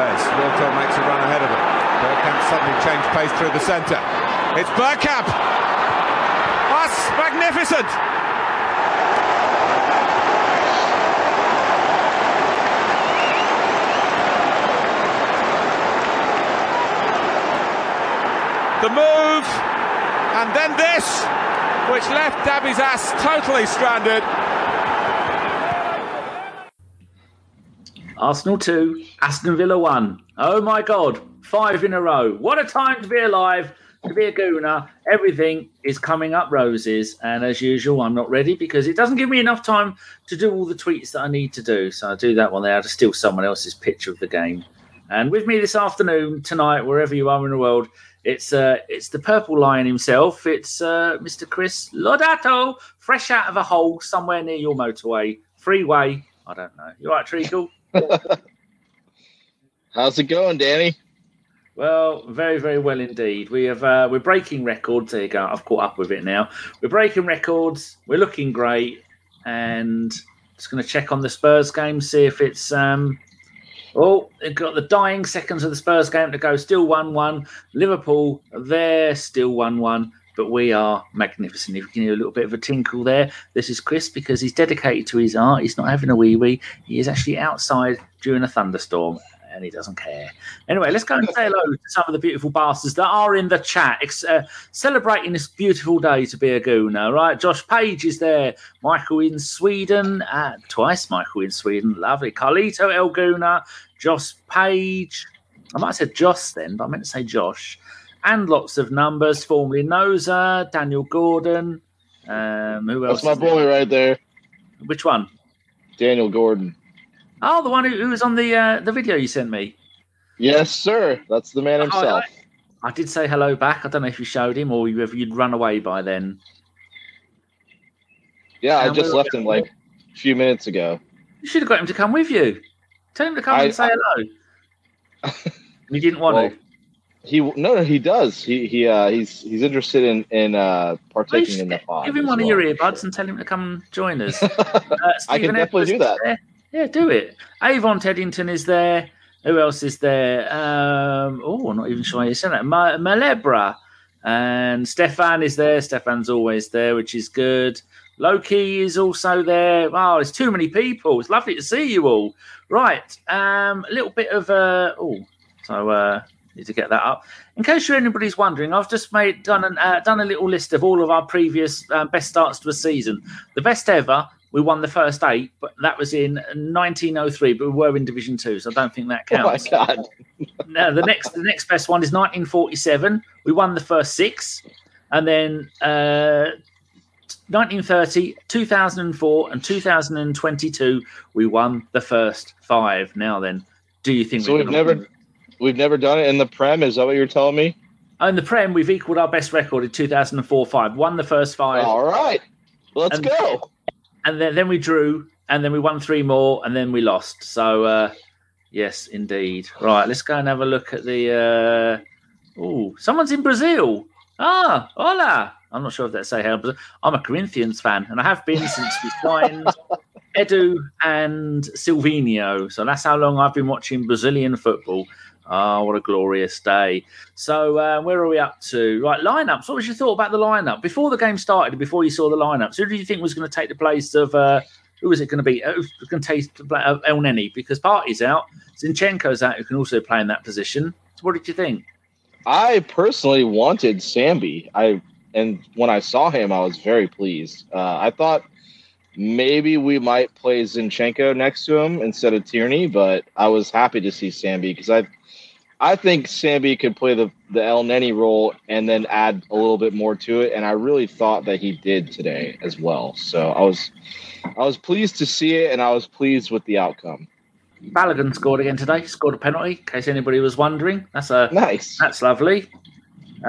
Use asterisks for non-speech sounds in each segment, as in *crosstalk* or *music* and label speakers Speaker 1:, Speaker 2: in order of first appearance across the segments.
Speaker 1: Spurs. Wiltord makes a run ahead of them. Bergkamp suddenly changed pace through the centre. It's Bergkamp. That's magnificent. The move, and then this, which left Dabizas totally stranded.
Speaker 2: Arsenal 2, Aston Villa 1. Oh my God, five in a row. What a time to be alive, to be a gooner. Everything is coming up roses. And as usual, I'm not ready because it doesn't give me enough time to do all the tweets that I need to do. So I'll do that one there to steal someone else's picture of the game. And with me this afternoon, tonight, wherever you are in the world, it's uh, it's the purple lion himself. It's uh, Mr. Chris Lodato, fresh out of a hole somewhere near your motorway, freeway. I don't know. You right, Treacle? *laughs*
Speaker 3: How's it going, Danny?
Speaker 2: Well, very, very well indeed. We have uh, we're breaking records. There you go. I've caught up with it now. We're breaking records. We're looking great, and just going to check on the Spurs game, see if it's um, Oh, they've got the dying seconds of the Spurs game to go. Still 1 1. Liverpool, they're still 1 1. But we are magnificent. If you can hear a little bit of a tinkle there, this is Chris because he's dedicated to his art. He's not having a wee wee. He is actually outside during a thunderstorm and he doesn't care. Anyway, let's go and say hello to some of the beautiful bastards that are in the chat, uh, celebrating this beautiful day to be a gooner. Right, Josh Page is there, Michael in Sweden, uh, twice Michael in Sweden, lovely. Carlito El Gooner, Josh Page. I might have said Josh then, but I meant to say Josh. And lots of numbers, formerly Noza, Daniel Gordon. Um, who else?
Speaker 3: That's my boy there? right there.
Speaker 2: Which one?
Speaker 3: Daniel Gordon.
Speaker 2: Oh, the one who, who was on the uh, the video you sent me.
Speaker 3: Yes, sir. That's the man himself.
Speaker 2: Oh, I, I, did say hello back. I don't know if you showed him or you, if you'd run away by then.
Speaker 3: Yeah, and I just left him like a few minutes ago.
Speaker 2: You should have got him to come with you. Tell him to come I, and say I, hello. *laughs* you didn't want well, to.
Speaker 3: He no, no, he does. He he uh, he's he's interested in in uh, partaking in the pod.
Speaker 2: Give him one well, of your earbuds and tell him to come join us. *laughs* Uh,
Speaker 3: I can definitely do that. There.
Speaker 2: Yeah, do it. Avon Teddington is there. Who else is there? Um, oh, not even sure you said that. Ma- Malebra and Stefan is there. Stefan's always there, which is good. Loki is also there. Wow, there's too many people. It's lovely to see you all. Right, um, a little bit of uh, oh, so uh, need to get that up. In case you're anybody's wondering, I've just made done an, uh, done a little list of all of our previous uh, best starts to a season. The best ever we won the first eight, but that was in 1903. But we were in Division Two, so I don't think that counts. *laughs*
Speaker 3: Oh my god! *laughs*
Speaker 2: no, the next the next best one is 1947. We won the first six, and then uh, 1930, 2004, and 2022 we won the first five. Now then, do you think
Speaker 3: so? We've never win? We've never done it in the Prem. Is that what you're telling me?
Speaker 2: In the Prem, we've equaled our best record in 2004 5. Won the first five.
Speaker 3: All right. Let's and, go
Speaker 2: and then, then we drew, and then we won three more, and then we lost. So, uh, yes, indeed. Right, let's go and have a look at the. Uh... Oh, someone's in Brazil. Ah, hola. I'm not sure if that's say how, but I'm a Corinthians fan, and I have been since we *laughs* signed Edu and Silvinho. So that's how long I've been watching Brazilian football. Oh, what a glorious day. So, uh, where are we up to? Right, lineups. What was your thought about the lineup? Before the game started, before you saw the lineups, who do you think was going to take the place of, uh, who was it going to be? Uh, who going to take the place of Elneny? Because Partey's out, Zinchenko's out, who can also play in that position. So, what did you think?
Speaker 3: I personally wanted Sambi. I and when I saw him, I was very pleased. Uh, I thought maybe we might play Zinchenko next to him instead of Tierney, but I was happy to see Sambi because I I think Sambi could play the the Elneny role and then add a little bit more to it, and I really thought that he did today as well. So I was I was pleased to see it, and I was pleased with the outcome.
Speaker 2: Balogun scored again today. Scored a penalty, in case anybody was wondering. That's a
Speaker 3: nice.
Speaker 2: That's lovely.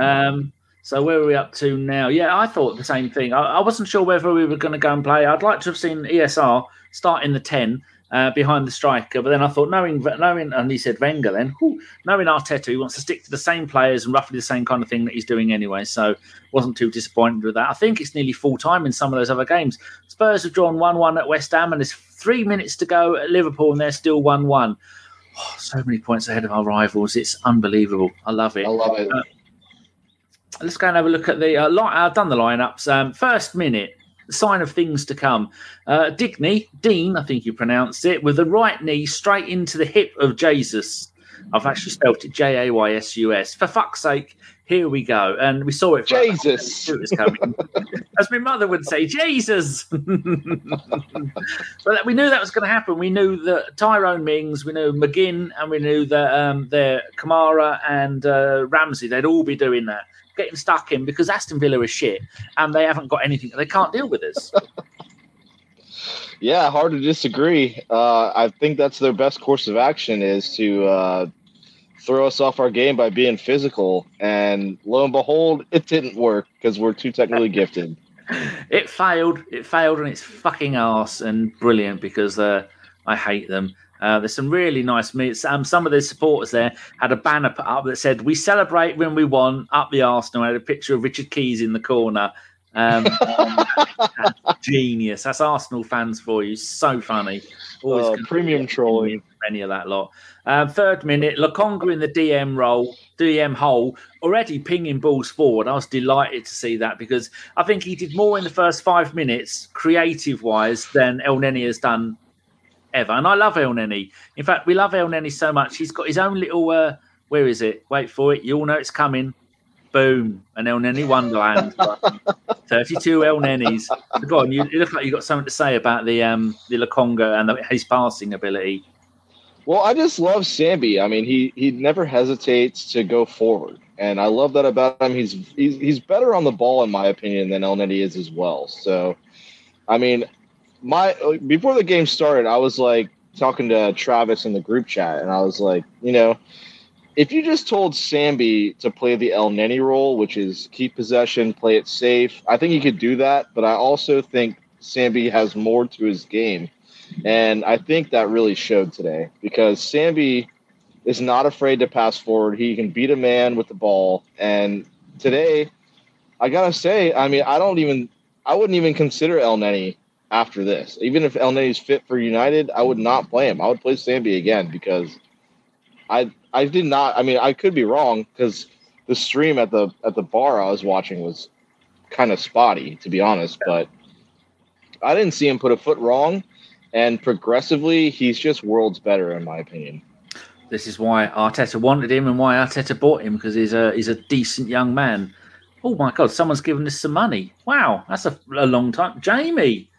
Speaker 2: Um, so where are we up to now? Yeah, I thought the same thing. I, I wasn't sure whether we were going to go and play. I'd like to have seen ESR start in the ten uh, behind the striker. But then I thought, knowing, knowing, and he said Wenger, then whew, knowing Arteta, he wants to stick to the same players and roughly the same kind of thing that he's doing anyway. So wasn't too disappointed with that. I think it's nearly full time in some of those other games. Spurs have drawn one-one at West Ham, and there's three minutes to go at Liverpool, and they're still one-one. Oh, so many points ahead of our rivals. It's unbelievable. I love it.
Speaker 3: I love it.
Speaker 2: Uh, let's go and have a look at the. Uh, li- I've done the lineups. Um, first minute, sign of things to come. Uh, Digney, Dean, I think you pronounced it, with the right knee straight into the hip of Jesus. I've actually spelt it J A Y S U S. For fuck's sake, here we go. And we saw it.
Speaker 3: Jesus.
Speaker 2: It was coming. As my mother would say, Jesus. *laughs* but we knew that was going to happen. We knew that Tyrone Mings, we knew McGinn, and we knew that um, their Kamara and uh, Ramsey, they'd all be doing that, getting stuck in because Aston Villa is shit and they haven't got anything. They can't deal with us.
Speaker 3: Yeah, hard to disagree. Uh, I think that's their best course of action is to uh, throw us off our game by being physical. And lo and behold, it didn't work because we're too technically *laughs* gifted.
Speaker 2: it failed. It failed on its fucking ass and brilliant because uh, I hate them. Uh, there's some really nice meets. Um, some of the supporters there had a banner put up that said, "We celebrate when we won." Up the Arsenal, I had a picture of Richard Keys in the corner. Um, *laughs* genius. That's Arsenal fans for you. So funny.
Speaker 3: Always uh, premium trolling.
Speaker 2: Any of that lot. Um, third minute, Lokonga in the DM role, DM hole, already pinging balls forward. I was delighted to see that because I think he did more in the first five minutes, creative wise, than Elneny has done ever. And I love Elneny. In fact, we love Elneny so much. He's got his own little. Uh, where is it? Wait for it. You all know it's coming. Boom. An Elneny Wonderland. *laughs* 32 Elnenys. Go on, you, you, look like you've got something to say about the um the Lokonga and the, his passing ability.
Speaker 3: Well, I just love Sambi. I mean, he he never hesitates to go forward, and I love that about him. He's he's he's better on the ball, in my opinion, than Elneny is as well. So, I mean, my before the game started, I was like talking to Travis in the group chat, and I was like, you know, if you just told Sambi to play the Elneny role, which is keep possession, play it safe, I think he could do that. But I also think Sambi has more to his game. And I think that really showed today because Sambi is not afraid to pass forward. He can beat a man with the ball. And today, I got to say, I mean, I don't even, I wouldn't even consider Elneny after this. Even if Elneny's fit for United, I would not play him. I would play Sambi again because I I did not. I mean, I could be wrong because the stream at the at the bar I was watching was kind of spotty, to be honest. But I didn't see him put a foot wrong, and progressively, he's just worlds better, in my opinion.
Speaker 2: This is why Arteta wanted him, and why Arteta bought him because he's a he's a decent young man. Oh my God! Someone's given us some money. Wow, that's a, a long time. Jamie,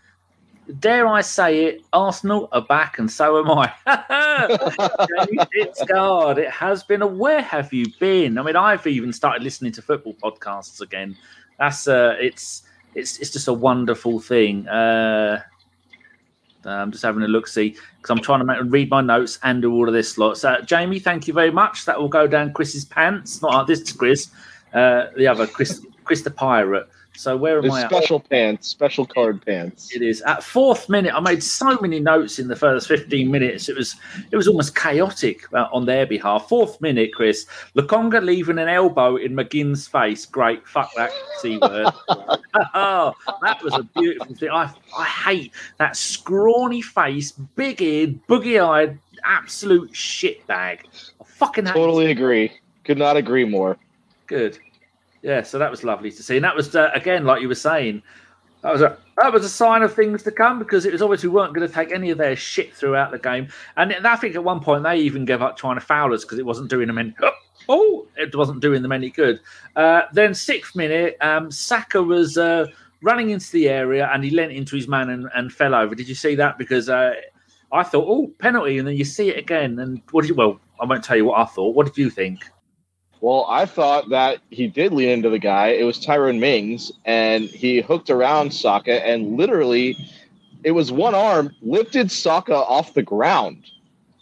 Speaker 2: dare I say it, Arsenal are back, and so am I. *laughs* it's God. It has been a where have you been? I mean, I've even started listening to football podcasts again. That's uh, it's it's it's just a wonderful thing. Uh, I'm just having a look see because I'm trying to make, read my notes and do all of this lot. So, Jamie, thank you very much. That will go down Chris's pants. Not like this, Chris. Uh, the other Chris, Chris the pirate. So where am
Speaker 3: There's
Speaker 2: I?
Speaker 3: Special at? pants, special card pants.
Speaker 2: It is at fourth minute. I made so many notes in the first fifteen minutes. It was it was almost chaotic uh, on their behalf. Fourth minute, Chris Lokonga leaving an elbow in McGinn's face. Great, fuck that c word. oh, *laughs* *laughs* that was a beautiful thing. I I hate that scrawny face, big eared, boogie eyed, absolute shitbag. I fucking
Speaker 3: totally agree. Could not agree more.
Speaker 2: Good yeah, so that was lovely to see, and that was uh, again, like you were saying, that was a that was a sign of things to come because it was obviously we weren't going to take any of their shit throughout the game, and I think at one point they even gave up trying to foul us because it wasn't doing them any. *gasps* Oh, it wasn't doing them any good. Uh, then sixth minute, um, Saka was uh, running into the area and he leant into his man and, and fell over. Did you see that? Because uh, I thought, oh, penalty, and then you see it again. And what did you? Well, I won't tell you what I thought. What did you think?
Speaker 3: Well, I thought that he did lean into the guy. It was Tyrone Mings, and he hooked around Saka, and literally, it was one arm lifted Saka off the ground,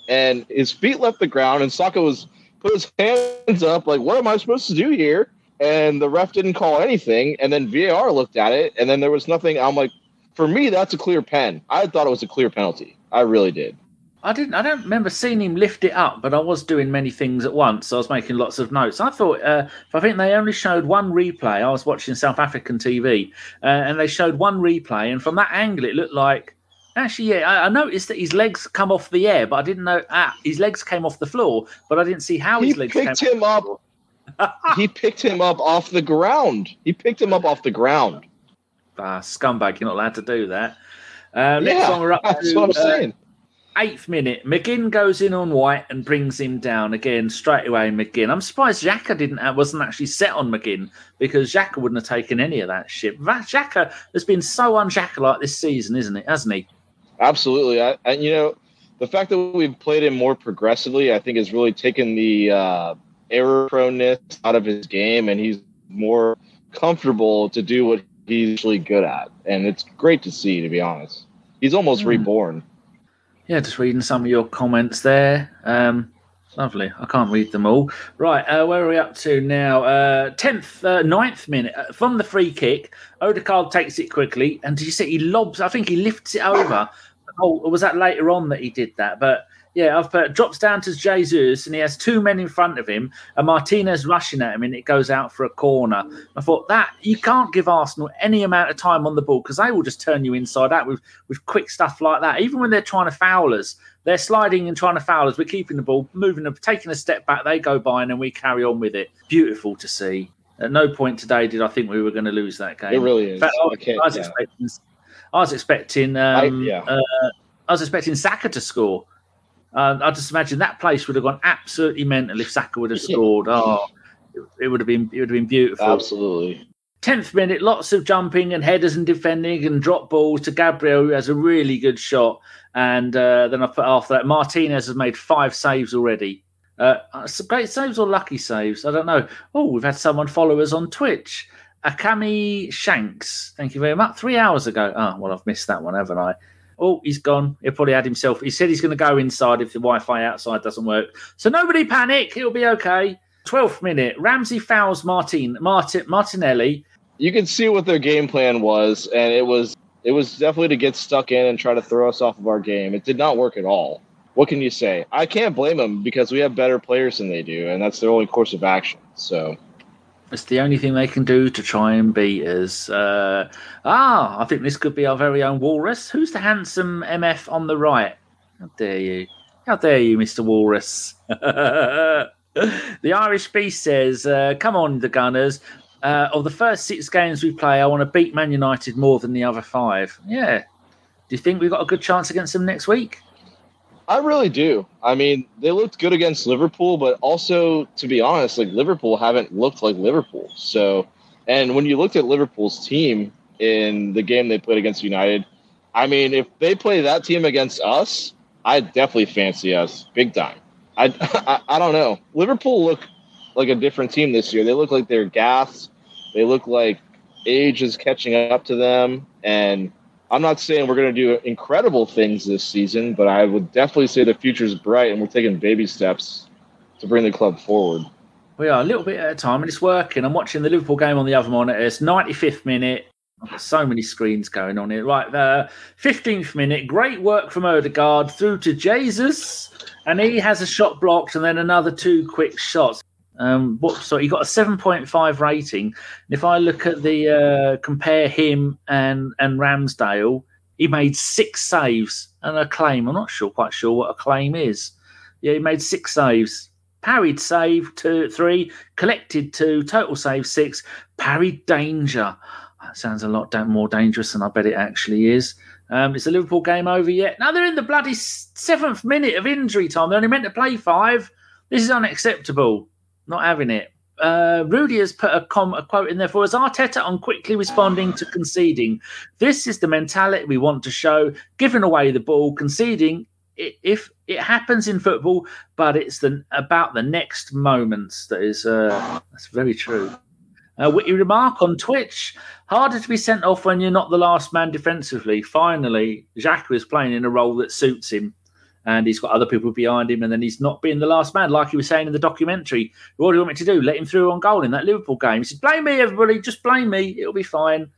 Speaker 3: and his feet left the ground, and Saka was put his hands up like, "What am I supposed to do here?" And the ref didn't call anything, and then VAR looked at it, and then there was nothing. I'm like, for me, that's a clear pen. I thought it was a clear penalty. I really did.
Speaker 2: I didn't. I don't remember seeing him lift it up, but I was doing many things at once. So I was making lots of notes. I thought. Uh, I think they only showed one replay. I was watching South African TV, uh, and they showed one replay, and from that angle, it looked like. Actually, yeah, I, I, noticed that his legs come off the air, but I didn't know ah, his legs came off the floor, but I didn't see how
Speaker 3: he
Speaker 2: his legs
Speaker 3: picked him up. *laughs* he picked him up off the ground. He picked him up off the ground.
Speaker 2: Ah, scumbag! You're not allowed to do that. Uh, next
Speaker 3: yeah,
Speaker 2: one, we're up
Speaker 3: that's
Speaker 2: to,
Speaker 3: what I'm
Speaker 2: uh,
Speaker 3: saying.
Speaker 2: Eighth minute. McGinn goes in on White and brings him down again straight away. McGinn. I'm surprised Xhaka didn't wasn't actually set on McGinn because Xhaka wouldn't have taken any of that shit. Xhaka has been so unXhaka like this season, isn't it? Hasn't he?
Speaker 3: Absolutely. I, and you know, the fact that we've played him more progressively, I think, has really taken the uh, error proneness out of his game, and he's more comfortable to do what he's usually good at. And it's great to see, to be honest. He's almost
Speaker 2: Hmm.
Speaker 3: reborn.
Speaker 2: Yeah, just reading some of your comments there. Um, lovely. I can't read them all. Right, uh, where are we up to now? Uh, 10th, uh, 9th minute. Uh, from the free kick, Odegaard takes it quickly. And did you see he lobs? I think he lifts it over. Oh, was that later on that he did that? But yeah, I've put drops down to Jesus and he has two men in front of him and Martinez rushing at him and it goes out for a corner. I thought that you can't give Arsenal any amount of time on the ball because they will just turn you inside out with, with quick stuff like that. Even when they're trying to foul us, they're sliding and trying to foul us. We're keeping the ball, moving, them, taking a step back. They go by and then we carry on with it. Beautiful to see. At no point today did I think we were going to lose that game.
Speaker 3: It really is.
Speaker 2: Fact, I,
Speaker 3: I
Speaker 2: was
Speaker 3: yeah.
Speaker 2: expecting. I was expecting. Um,
Speaker 3: yeah.
Speaker 2: uh, I was expecting Saka to score. Um, I just imagine that place would have gone absolutely mental if Saka would have scored. Oh, it, it would have been. It would have been beautiful.
Speaker 3: Absolutely.
Speaker 2: Tenth minute, lots of jumping and headers and defending and drop balls to Gabriel, who has a really good shot. And uh, then I put after that, Martinez has made five saves already. Uh, some great saves or lucky saves? I don't know. Oh, we've had someone follow us on Twitch. Akami Shanks, thank you very much. Three hours ago. Oh, well, I've missed that one, haven't I? Oh, he's gone. He'll probably had himself. He said he's going to go inside if the Wi Fi outside doesn't work. So nobody panic. It'll be okay. 12th minute. Ramsey fouls Martin, Martin Martinelli.
Speaker 3: You can see what their game plan was, and it was it was definitely to get stuck in and try to throw us off of our game. It did not work at all. What can you say? I can't blame them because we have better players than they do, and that's their only course of action. So
Speaker 2: It's the only thing they can do to try and beat us. Uh, ah, I think this could be our very own Walrus. Who's the handsome MF on the right? How dare you? How dare you, Mr. Walrus? *laughs* the Irish Beast says, uh, Come on, the Gunners. Uh, of the first six games we play, I want to beat Man United more than the other five. Yeah. Do you think we've got a good chance against them next week?
Speaker 3: I really do. I mean, they looked good against Liverpool, but also, to be honest, like Liverpool haven't looked like Liverpool. So, and when you looked at Liverpool's team in the game they played against United, I mean, if they play that team against us, I definitely fancy us big time. I, *laughs* I, I don't know. Liverpool look like a different team this year. They look like they're gassed. They look like age is catching up to them, and I'm not saying we're going to do incredible things this season, but I would definitely say the future's bright and we're taking baby steps to bring the club forward.
Speaker 2: We are a little bit at a time, and it's working. I'm watching the Liverpool game on the other monitor. It's 95th minute. So many screens going on here. Right, there, 15th minute. Great work from Odegaard through to Jesus, and he has a shot blocked, and then another two quick shots. Um, what? So he got a 7.5 rating. And if I look at the uh, compare him and and Ramsdale, he made six saves and a claim. I'm not sure, quite sure what a claim is. Yeah, he made six saves parried save two, three, collected two, total save six, parried danger. That sounds a lot more dangerous than I bet it actually is. Um, is the Liverpool game over yet? Now they're in the bloody seventh minute of injury time. They're only meant to play five. This is unacceptable. Not having it. Uh, Rudy has put a, com- a quote in there for us. Arteta on quickly responding to conceding. This is the mentality we want to show. Giving away the ball, conceding. If it happens in football, but it's the about the next moments that is uh, that's very true. Uh, witty remark on Twitch: harder to be sent off when you're not the last man defensively. Finally, Xhaka is playing in a role that suits him, and he's got other people behind him, and then he's not being the last man, like he was saying in the documentary. What do you want me to do? Let him through on goal in that Liverpool game? He said, "Blame me, everybody. Just blame me. It'll be fine."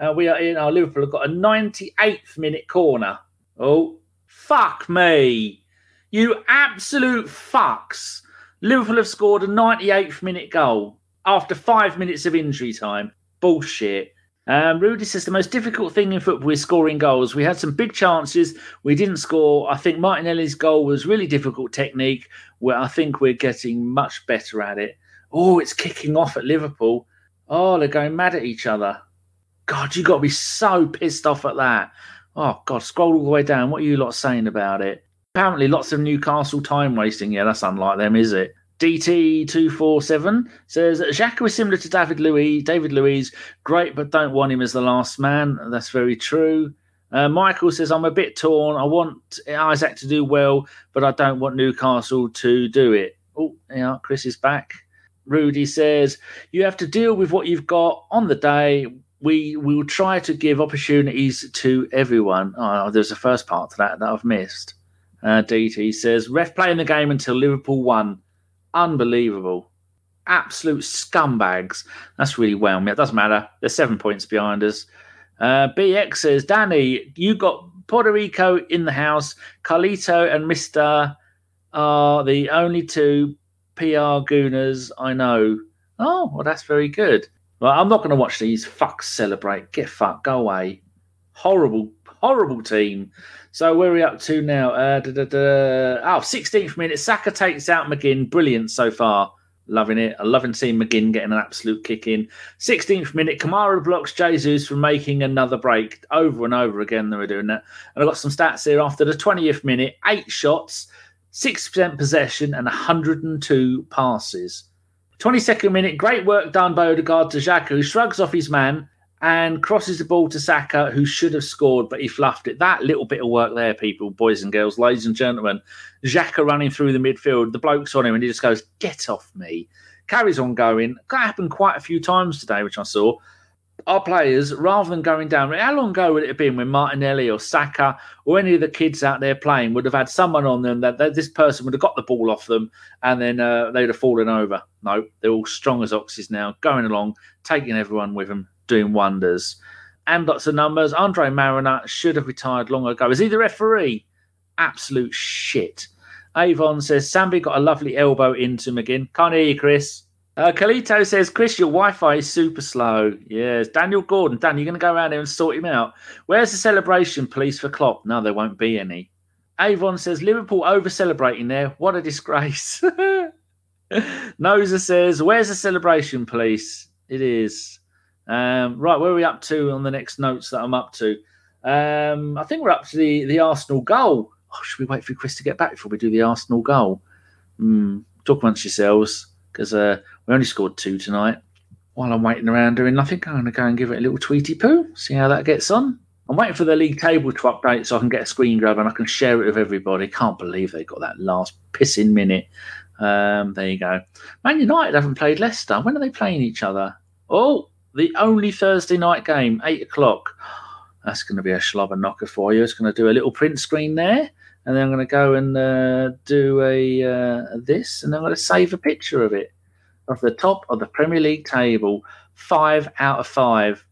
Speaker 2: Uh, we are in our Liverpool have got a 98th minute corner. Oh, fuck me. You absolute fucks. Liverpool have scored a 98th minute goal after five minutes of injury time. Bullshit. Um, Rudy says the most difficult thing in football is scoring goals. We had some big chances. We didn't score. I think Martinelli's goal was really difficult technique, where I think we're getting much better at it. Oh, it's kicking off at Liverpool. Oh, they're going mad at each other. God, you got to be so pissed off at that. Oh, God, scroll all the way down. What are you lot saying about it? Apparently, lots of Newcastle time wasting. Yeah, that's unlike them, is it? DT247 says Xhaka is similar to David Luiz. David Luiz, great, but don't want him as the last man. That's very true. Uh, Michael says, I'm a bit torn. I want Isak to do well, but I don't want Newcastle to do it. Oh, yeah, Chris is back. Rudy says, You have to deal with what you've got on the day. We will try to give opportunities to everyone. Oh, there's a first part to that that I've missed. Uh, DT says, Ref playing the game until Liverpool won. Unbelievable. Absolute scumbags. That's really well. It doesn't matter. They're seven points behind us. Uh, BX says, Danny, you got Puerto Rico in the house. Carlito and Mr. are the only two PR gooners I know. Oh, well, that's very good. Well, I'm not going to watch these fucks celebrate. Get fucked. Go away. Horrible, horrible team. So where are we up to now? Uh, da, da, da. Oh, 16th minute. Saka takes out McGinn. Brilliant so far. Loving it. I loving seeing McGinn getting an absolute kick in. 16th minute. Kamara blocks Jesus from making another break. Over and over again, they were doing that. And I've got some stats here. After the 20th minute, eight shots, 6% possession, and 102 passes. 22nd minute, great work done by Odegaard to Xhaka, who shrugs off his man and crosses the ball to Saka, who should have scored, but he fluffed it. That little bit of work there, people, boys and girls, ladies and gentlemen. Xhaka running through the midfield, the bloke's on him, and he just goes, Get off me. Carries on going. That happened quite a few times today, which I saw. Our players, rather than going down, how long ago would it have been when Martinelli or Saka or any of the kids out there playing would have had someone on them that, that this person would have got the ball off them and then uh, they'd have fallen over? No, they're all strong as oxes now, going along, taking everyone with them, doing wonders. And lots of numbers. Andre Marriner should have retired long ago. Is he the referee? Absolute shit. Avon says Sambi got a lovely elbow into McGinn. Can't hear you, Chris. Uh, Carlito says, Chris, your Wi Fi is super slow. Yes. Daniel Gordon. Dan, you're going to go around here and sort him out. Where's the celebration, please, for Klopp? No, there won't be any. Avon says, Liverpool over celebrating there. What a disgrace. *laughs* Noza says, Where's the celebration, please? It is. Um, right, where are we up to on the next notes that I'm up to? Um, I think we're up to the, the Arsenal goal. Oh, should we wait for Chris to get back before we do the Arsenal goal? Mm, talk amongst yourselves because uh, we only scored two tonight. While I'm waiting around doing nothing, I'm going to go and give it a little tweety poo, see how that gets on. I'm waiting for the league table to update so I can get a screen grab and I can share it with everybody. Can't believe they got that last pissing minute. Um, there you go. Man United haven't played Leicester. When are they playing each other? Oh, the only Thursday night game, eight o'clock. That's going to be a slobber knocker for you. It's going to do a little print screen there, and then I'm going to go and uh, do a uh, this, and I'm going to save a picture of it of the top of the Premier League table. Five out of five,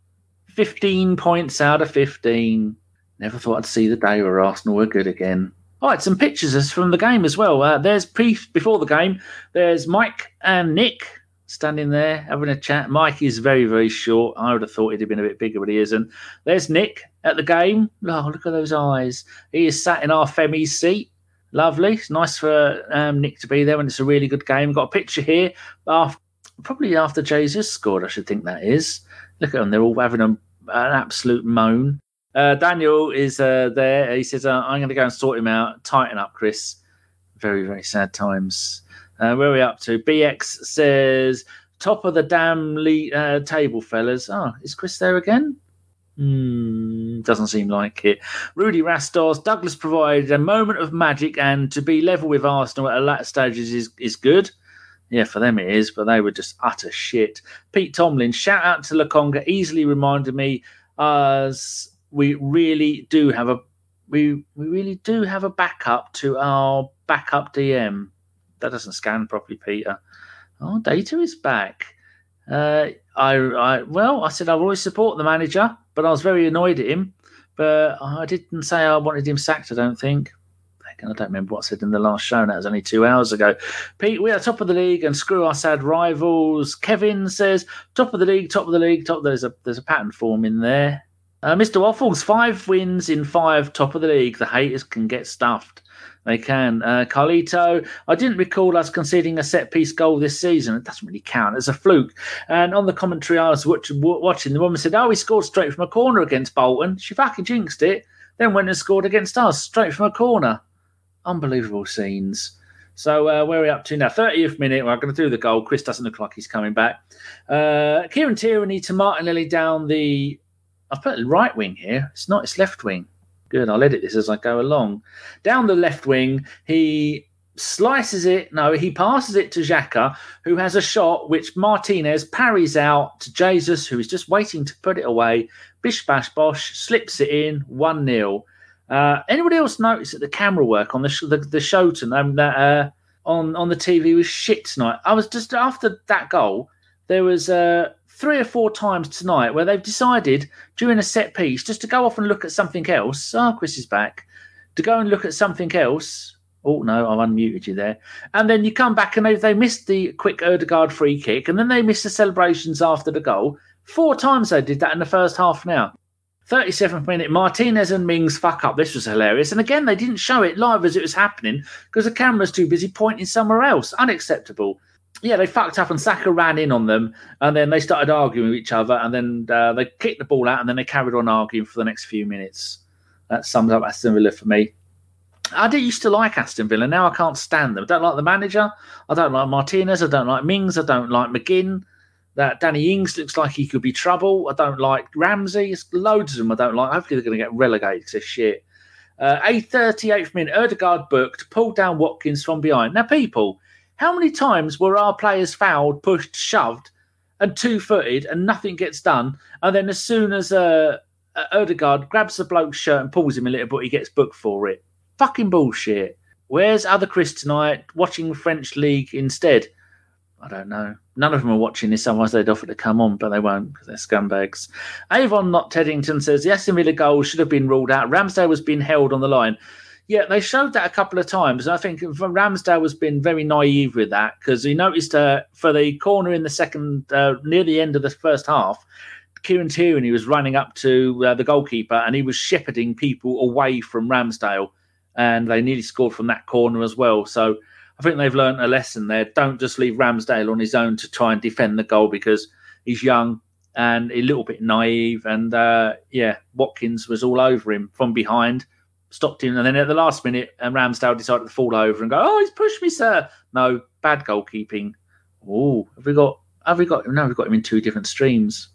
Speaker 2: 15 points out of 15. Never thought I'd see the day where Arsenal were good again. All right, some pictures from the game as well. Uh, there's pre before the game. There's Mike and Nick standing there having a chat. Mike is very, very short. I would have thought he'd have been a bit bigger, but he isn't. There's Nick at the game. Oh, look at those eyes. He is sat in our Femi's seat. Lovely. It's nice for um, Nick to be there when it's a really good game. Got a picture here, after, probably after Jesus scored, I should think that is. Look at them. They're all having a, an absolute moan. Uh, Daniel is uh, there. He says, uh, I'm going to go and sort him out. Tighten up, Chris. Very, very sad times. Uh, where are we up to? BX says, top of the damn le- uh, table, fellas. Oh, is Chris there again? Hmm, doesn't seem like it. Rudy Rastos, Douglas provided a moment of magic, and to be level with Arsenal at a latter stages is, is good. Yeah, for them it is, but they were just utter shit. Pete Tomlin, shout out to Lokonga, easily reminded me as we really do have a we we really do have a backup to our backup DM that doesn't scan properly, Peter. Oh, data is back. Uh, I, I, well, I said I will always support the manager, but I was very annoyed at him. But I didn't say I wanted him sacked. I don't think. I don't remember what I said in the last show. That was only two hours ago. Pete, we are top of the league and screw our sad rivals. Kevin says top of the league, top of the league, top. There's a there's a pattern forming in there. Uh, Mr. Waffles, five wins in five, top of the league. The haters can get stuffed. They can. Uh, Carlito, I didn't recall us conceding a set piece goal this season. It doesn't really count. It's a fluke. And on the commentary I was watch, watching, the woman said, Oh, he scored straight from a corner against Bolton. She fucking jinxed it. Then went and scored against us straight from a corner. Unbelievable scenes. So uh, where are we up to now? 30th minute. We're going to do the goal. Chris doesn't look like he's coming back. Uh, Kieran Tierney to Martinelli down the. I've put right wing here. It's not. It's left wing. Good. I'll edit this as I go along. Down the left wing, he slices it. No, he passes it to Xhaka, who has a shot which Martinez parries out to Jesus, who is just waiting to put it away. Bish bash bosh slips it in 1 0. Uh, anybody else notice that the camera work on the sh- the, the show tonight um, uh, on on the TV was shit tonight? I was just after that goal. There was uh, three or four times tonight where they've decided during a set piece just to go off and look at something else. Oh, Chris is back. To go and look at something else. Oh, no, I've unmuted you there. And then you come back and they, they missed the quick Odegaard free kick and then they missed the celebrations after the goal. Four times they did that in the first half now. 37th minute, Martinez and Mings fuck up. This was hilarious. And again, they didn't show it live as it was happening because the camera's too busy pointing somewhere else. Unacceptable yeah, they fucked up and Saka ran in on them, and then they started arguing with each other, and then uh, they kicked the ball out, and then they carried on arguing for the next few minutes. That sums up Aston Villa for me. I did used to like Aston Villa. Now I can't stand them. I don't like the manager. I don't like Martinez. I don't like Mings. I don't like McGinn. That Danny Ings looks like he could be trouble. I don't like Ramsey. Loads of them I don't like. Hopefully they're going to get relegated they're shit. Uh, 838th minute, Odegaard booked, pulled down Watkins from behind. Now, people, how many times were our players fouled, pushed, shoved, and two footed, and nothing gets done? And then as soon as uh, uh, Odegaard grabs the bloke's shirt and pulls him a little bit, he gets booked for it. Fucking bullshit. Where's other Chris tonight watching French League instead? I don't know. None of them are watching this, otherwise they'd offer to come on, but they won't because they're scumbags. Avon Not Teddington says the Aston Villa goal should have been ruled out. Ramsdale was being held on the line. Yeah, they showed that a couple of times. I think Ramsdale has been very naive with that because he noticed uh, for the corner in the second, uh, near the end of the first half, Kieran Tierney was running up to uh, the goalkeeper and he was shepherding people away from Ramsdale, and they nearly scored from that corner as well. So I think they've learned a lesson there. Don't just leave Ramsdale on his own to try and defend the goal because he's young and a little bit naive. And uh, yeah, Watkins was all over him from behind stopped him, and then at the last minute, and um, Ramsdale decided to fall over and go, "Oh, he's pushed me, sir." No, bad goalkeeping. Oh, have we got? Have we got? No, we've got him in two different streams.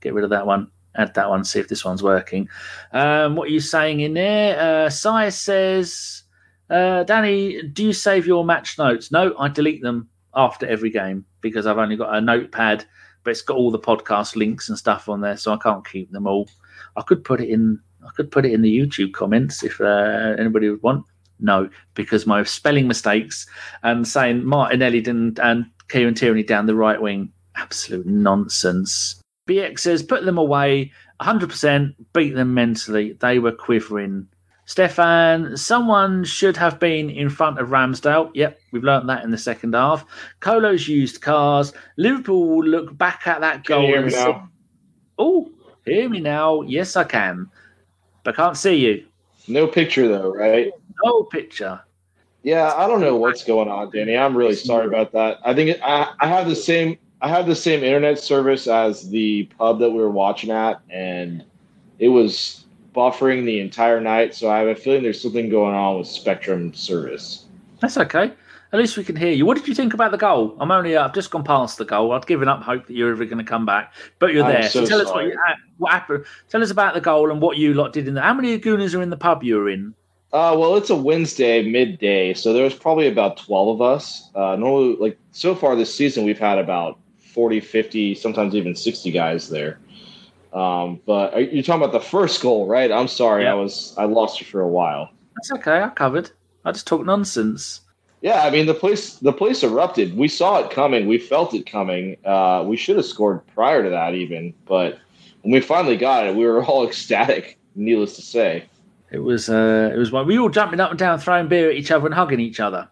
Speaker 2: Get rid of that one. Add that one. See if this one's working. Um, what are you saying in there? Uh, Sai says, uh, "Danny, do you save your match notes?" No, I delete them after every game because I've only got a notepad, but it's got all the podcast links and stuff on there, so I can't keep them all. I could put it in I could put it in the YouTube comments if uh, anybody would want. No, because my spelling mistakes and saying Martinelli and, and Kieran Tierney down the right wing, absolute nonsense. BX says put them away, 100%, beat them mentally. They were quivering. Stefan, someone should have been in front of Ramsdale. Yep, we've learned that in the second half. Colo's used cars. Liverpool will look back at that goal.
Speaker 3: Can you hear me now?
Speaker 2: Oh, hear me now. Yes, I can. I can't see you.
Speaker 3: No picture though, right?
Speaker 2: No picture.
Speaker 3: Yeah, I don't know what's going on, Danny. I'm really sorry about that. I think I, I have the same I have the same internet service as the pub that we were watching at, and it was buffering the entire night. So I have a feeling there's something going on with Spectrum service.
Speaker 2: That's okay. At least we can hear you. What did you think about the goal? I'm only I've just gone past the goal. I've given up hope that you're ever going to come back, but you're there.
Speaker 3: So
Speaker 2: so tell
Speaker 3: sorry.
Speaker 2: us what, you, what happened. Tell us about the goal and what you lot did in there. How many Gooners are in the pub you were in?
Speaker 3: Uh, well, it's a Wednesday midday, so there's probably about 12 of us. Uh, normally, like so far this season, we've had about 40, 50, sometimes even 60 guys there. Um, but you're talking about the first goal, right? I'm sorry,
Speaker 2: Yeah.
Speaker 3: I was I lost you for a while.
Speaker 2: That's okay. I covered. I just talk nonsense.
Speaker 3: Yeah, I mean the place the place erupted. We saw it coming. We felt it coming. Uh, we should have scored prior to that even, but when we finally got it, we were all *laughs* ecstatic. Needless to say.
Speaker 2: It was uh, it was one. We were all jumping up and down, throwing beer at each other and hugging each other.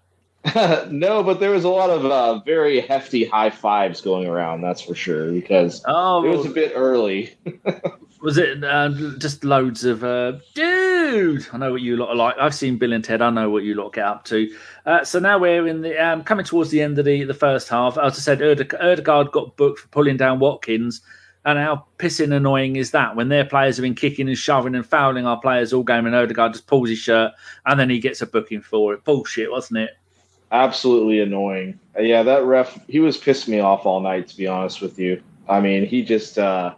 Speaker 2: *laughs*
Speaker 3: no, but there was a lot of uh, very hefty high fives going around. That's for sure because
Speaker 2: Oh,
Speaker 3: it was a bit early. *laughs*
Speaker 2: Was it uh, just loads of uh, dude? I know what you lot are like. I've seen Bill and Ted. I know what you lot get up to. Uh, so now we're in the um, coming towards the end of the, the first half. As I said, Erde- Erdegaard got booked for pulling down Watkins. And how pissing annoying is that when their players have been kicking and shoving and fouling our players all game, and Erdegaard just pulls his shirt and then he gets a booking for it. Bullshit, wasn't it?
Speaker 3: Absolutely annoying. Uh, yeah, that ref he was pissing me off all night. To be honest with you, I mean he just uh,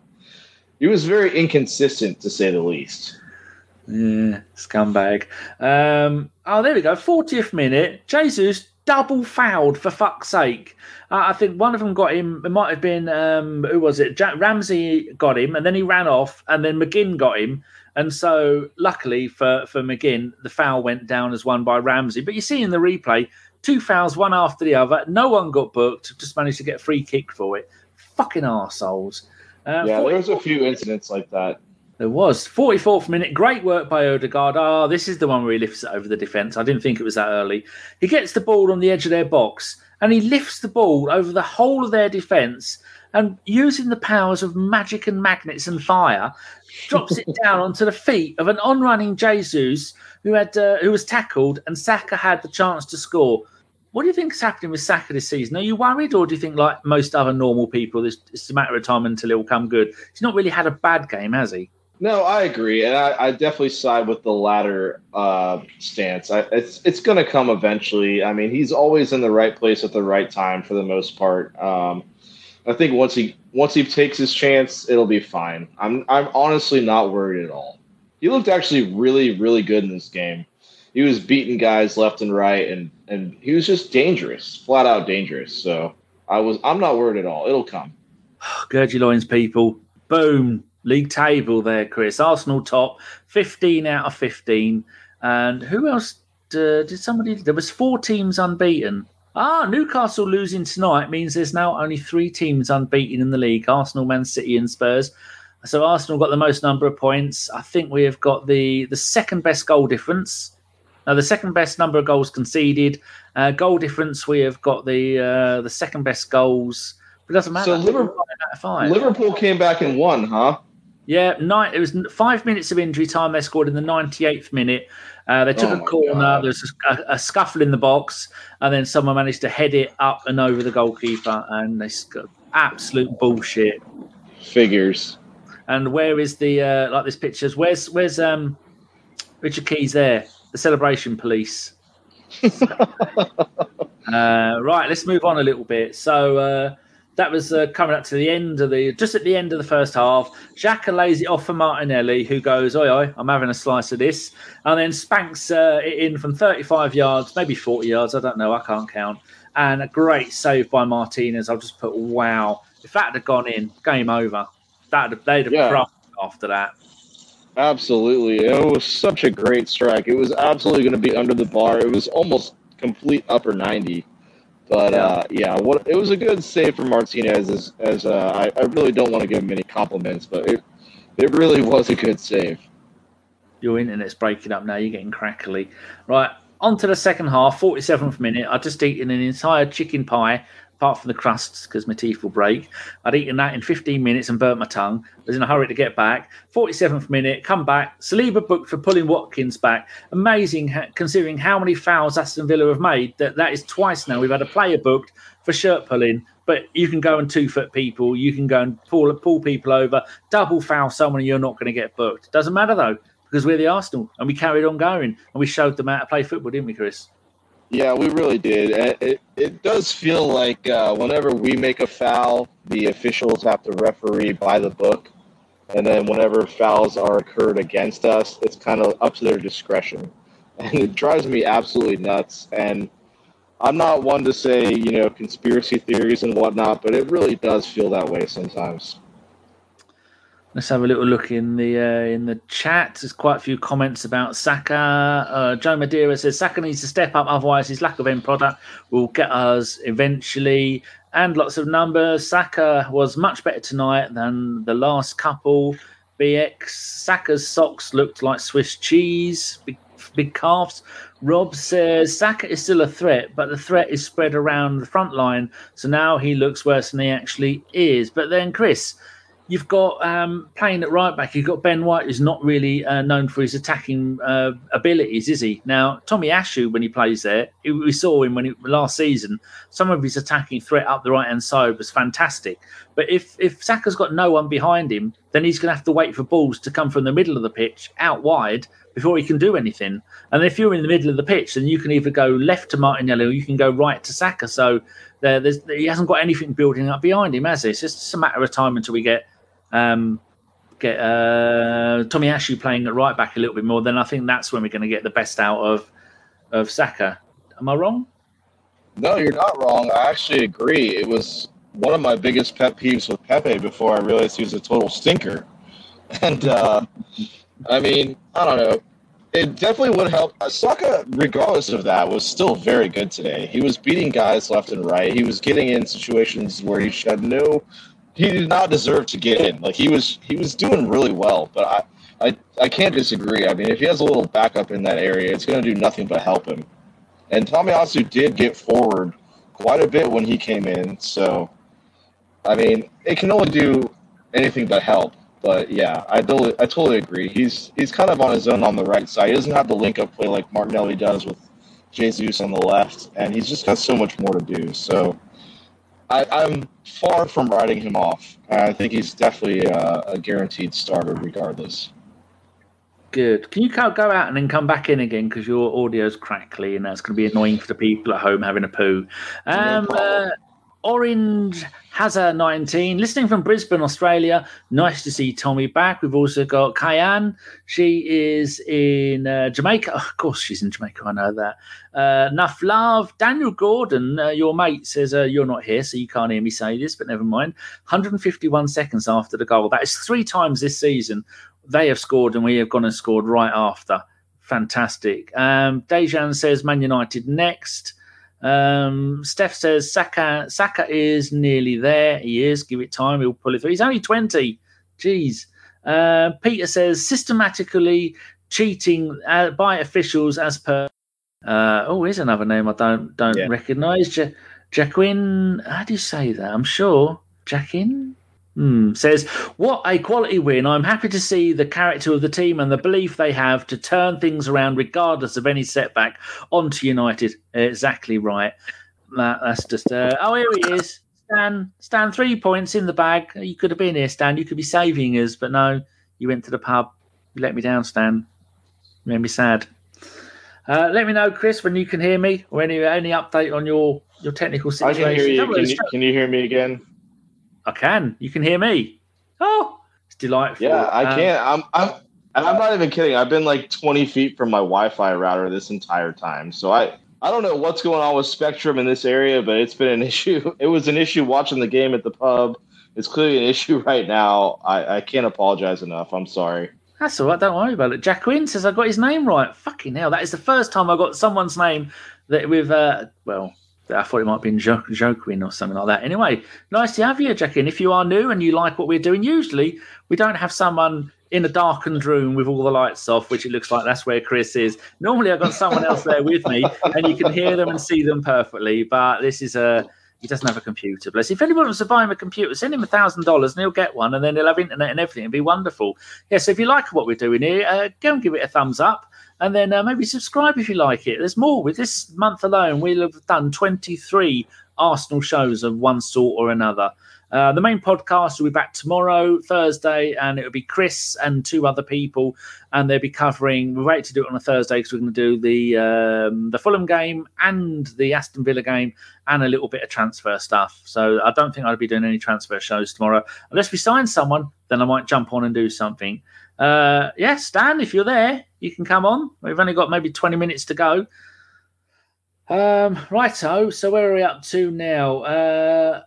Speaker 3: he was very inconsistent to say the least.
Speaker 2: Yeah, scumbag. Um, oh, there we go. 40th minute. Jesus double fouled for fuck's sake. Uh, I think one of them got him. It might have been um, who was it? Ja- Ramsey got him, and then he ran off, and then McGinn got him. And so, luckily for for McGinn, the foul went down as one by Ramsey. But you see in the replay, two fouls, one after the other. No one got booked. Just managed to get a free kick for it. Fucking arseholes. Uh,
Speaker 3: yeah,
Speaker 2: 40
Speaker 3: there was a few incidents like that.
Speaker 2: there was 44th minute, great work by Odegaard. Ah, this is the one where he lifts it over the defence. I didn't think it was that early. He gets the ball on the edge of their box and he lifts the ball over the whole of their defence and using the powers of magic and magnets and fire, drops it *laughs* down onto the feet of an on-running Jesus who had uh, who was tackled and Saka had the chance to score. What do you think is happening with Saka this season? Are you worried, or do you think, like most other normal people, this it's a matter of time until it will come good? He's not really had a bad game, has he?
Speaker 3: No, I agree, and I, I definitely side with the latter uh, stance. I, it's it's going to come eventually. I mean, he's always in the right place at the right time for the most part. Um, I think once he once he takes his chance, it'll be fine. I'm I'm honestly not worried at all. He looked actually really really good in this game. He was beating guys left and right, and and he was just dangerous, flat out dangerous. So I was I'm not worried at all. It'll come. *sighs*
Speaker 2: Gurgy Loins people, boom, league table there, Chris. Arsenal top, 15 out of 15. And who else uh, did somebody? There was four teams unbeaten. Ah, Newcastle losing tonight means there's now only three teams unbeaten in the league: Arsenal, Man City, and Spurs. So Arsenal got the most number of points. I think we have got the the second best goal difference. Now the second best number of goals conceded. Uh, goal difference. We have got the uh, the second best goals. But it doesn't matter.
Speaker 3: So Liverpool-
Speaker 2: Five out of five.
Speaker 3: Liverpool came back and won, huh?
Speaker 2: Yeah, nine. It was five minutes of injury time. They scored in the 98th minute. Uh, they took
Speaker 3: Oh
Speaker 2: a corner.
Speaker 3: God.
Speaker 2: There was a, a scuffle in the box, and then someone managed to head it up and over the goalkeeper. And they sc- absolute bullshit.
Speaker 3: Figures.
Speaker 2: And where is the uh, like this pictures? Where's where's um Richard Keys there? The celebration police. *laughs* uh, right, let's move on a little bit. So uh, that was uh, coming up to the end of the just at the end of the first half. Xhaka lays it off for Martinelli, who goes, "Oi, oi, I'm having a slice of this," and then spanks uh, it in from 35 yards, maybe 40 yards. I don't know. I can't count. And a great save by Martinez. I'll just put wow. If that had gone in, game over. That they'd have
Speaker 3: Yeah.
Speaker 2: crushed after that.
Speaker 3: Absolutely. It was such a great strike. It was absolutely going to be under the bar. It was almost complete upper 90. But uh, yeah, what it was a good save for Martinez. As, as uh, I, I really don't want to give him any compliments, but it it really was a good save.
Speaker 2: Your internet's breaking up now. You're getting crackly. Right, on to the second half, 47th minute. I'd just eaten an entire chicken pie, apart from the crusts, because my teeth will break. I'd eaten that in 15 minutes and burnt my tongue. I was in a hurry to get back. 47th minute, come back. Saliba booked for pulling Watkins back. Amazing, considering how many fouls Aston Villa have made. That That is twice now. We've had a player booked for shirt pulling. But you can go and two foot people. You can go and pull pull people over, double foul someone, and you're not going to get booked. Doesn't matter though because we're the Arsenal and we carried on going and we showed them how to play football, didn't we, Chris?
Speaker 3: Yeah, we really did. It, it, it does feel like uh, whenever we make a foul, the officials have to referee by the book. And then whenever fouls are occurred against us, it's kind of up to their discretion. *laughs* And it drives me absolutely nuts. And I'm not one to say, you know, conspiracy theories and whatnot, but it really does feel that way sometimes.
Speaker 2: Let's have a little look in the uh, in the chat. There's quite a few comments about Saka. Uh, Joe Madeira says Saka needs to step up, otherwise his lack of end product will get us eventually. And lots of numbers. Saka was much better tonight than the last couple. BX. Saka's socks looked like Swiss cheese, big, big calves. Rob says Saka is still a threat, but the threat is spread around the front line. So now he looks worse than he actually is. But then, Chris, you've got um, playing at right back. You've got Ben White, who's not really uh, known for his attacking uh, abilities, is he? Now, Tomiyasu, when he plays there, we saw him when he, last season. Some of his attacking threat up the right hand side was fantastic. But if if Saka's got no one behind him, then he's going to have to wait for balls to come from the middle of the pitch out wide before he can do anything. And if you're in the middle of the pitch, then you can either go left to Martinelli or you can go right to Saka. So there, he hasn't got anything building up behind him, has he? It's just a matter of time until we get um, get uh, Tomiyasu playing at right back a little bit more, then I think that's when we're going to get the best out of of Saka. Am I wrong?
Speaker 3: No, you're not wrong. I actually agree. It was one of my biggest pet peeves with Pepe before I realized he was a total stinker. *laughs* And uh, I mean, I don't know. It definitely would help. Saka, regardless of that, was still very good today. He was beating guys left and right. He was getting in situations where he had no he did not deserve to get in. Like he was he was doing really well, but I I, I can't disagree. I mean, if he has a little backup in that area, it's going to do nothing but help him. And Tomiyasu did get forward quite a bit when he came in, so I mean, it can only do anything but help. But yeah, I totally I totally agree. He's he's kind of on his own on the right side. He doesn't have the link up play like Martinelli does with Jesus on the left, and he's just got so much more to do. So I, am far from writing him off. I think he's definitely a, a, guaranteed starter, regardless.
Speaker 2: Good. Can you go out and then come back in again because your audio's crackly and that's going to be annoying for the people at home having a poo. Um, no Orange Hazard 19, listening from Brisbane, Australia. Nice to see Tommy back. We've also got Kyan. She is in uh, Jamaica. Oh, of course, she's in Jamaica. I know that. Uh, love. Daniel Gordon, uh, your mate, says uh, you're not here, so you can't hear me say this, but never mind. 151 seconds after the goal. That is three times this season they have scored and we have gone and scored right after. Fantastic. Um, Dejan says Man United next. Um, Steph says Saka Saka is nearly there. He is. Give it time. He'll pull it through. He's only twenty. Jeez. Uh, Peter says systematically cheating uh, by officials as per. Uh, oh, here's another name I don't don't yeah. recognise. Ja- Jacquin. How do you say that? I'm sure Jacquin. Hmm, says, What a quality win. I'm happy to see the character of the team and the belief they have to turn things around regardless of any setback onto United. Exactly right. That, that's just. Uh, oh, here he is. Stan, Stan, three points in the bag. You could have been here, Stan. You could be saving us, but no, you went to the pub. You let me down, Stan. You made me sad. Uh, let me know, Chris, when you can hear me or any any update on your your technical situation.
Speaker 3: I can hear you. Can you, can you hear me again?
Speaker 2: I can. You can hear me. Oh, it's delightful.
Speaker 3: Yeah, I um, can't. I'm. I'm. and I'm not even kidding. I've been like 20 feet from my Wi-Fi router this entire time. So I. I don't know what's going on with Spectrum in this area, but it's been an *laughs* issue. It was an issue watching the game at the pub. It's clearly an issue *laughs* right now. I, I can't apologize enough. I'm sorry.
Speaker 2: That's all right. Don't worry about it. Jack Quinn says I got his name right. Fucking hell. That is the first time I got someone's name that with, uh, well, I thought it might be in jo- Joquin or something like that. Anyway, nice to have you, Jackin. If you are new and you like what we're doing, usually we don't have someone in a darkened room with all the lights off, which it looks like that's where Chris is. Normally, I've got someone else there with me, and you can hear them and see them perfectly. But this is a he doesn't have a computer. Bless. If anyone wants to buy him a computer, send him a thousand dollars and he'll get one, and then he'll have internet and everything. It'd be wonderful. Yeah. So if you like what we're doing here, uh, go and give it a thumbs up and then uh, maybe subscribe if you like it. There's more. With this month alone, we'll have done 23 Arsenal shows of one sort or another. Uh, the main podcast will be back tomorrow, Thursday, and it'll be Chris and two other people, and they'll be covering. We're waiting to do it on a Thursday because we're going to do the um, the Fulham game and the Aston Villa game and a little bit of transfer stuff. So I don't think I'll be doing any transfer shows tomorrow unless we sign someone. Then I might jump on and do something. Uh, yeah, Stan, if you're there, you can come on. We've only got maybe 20 minutes to go. Um, righto. So where are we up to now? Uh,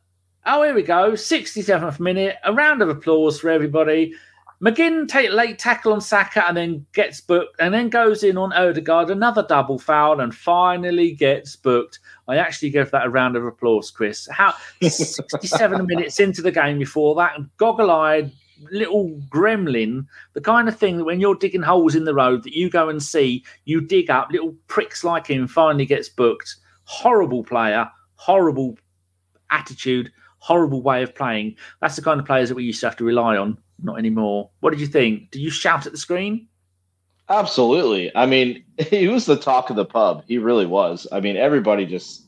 Speaker 2: oh, here we go. 67th minute. A round of applause for everybody. McGinn take late tackle on Saka and then gets booked and then goes in on Odegaard, another double foul and finally gets booked. I actually give that a round of applause, Chris. How *laughs* 67 minutes into the game before that, goggle-eyed little gremlin, the kind of thing that when you're digging holes in the road that you go and see, you dig up little pricks like him. Finally gets booked. Horrible player, horrible attitude, horrible way of playing. That's the kind of players that we used to have to rely on. Not anymore. What did you think? Did you shout at the screen?
Speaker 3: Absolutely. I mean, *laughs* he was the talk of the pub. He really was. I mean, everybody just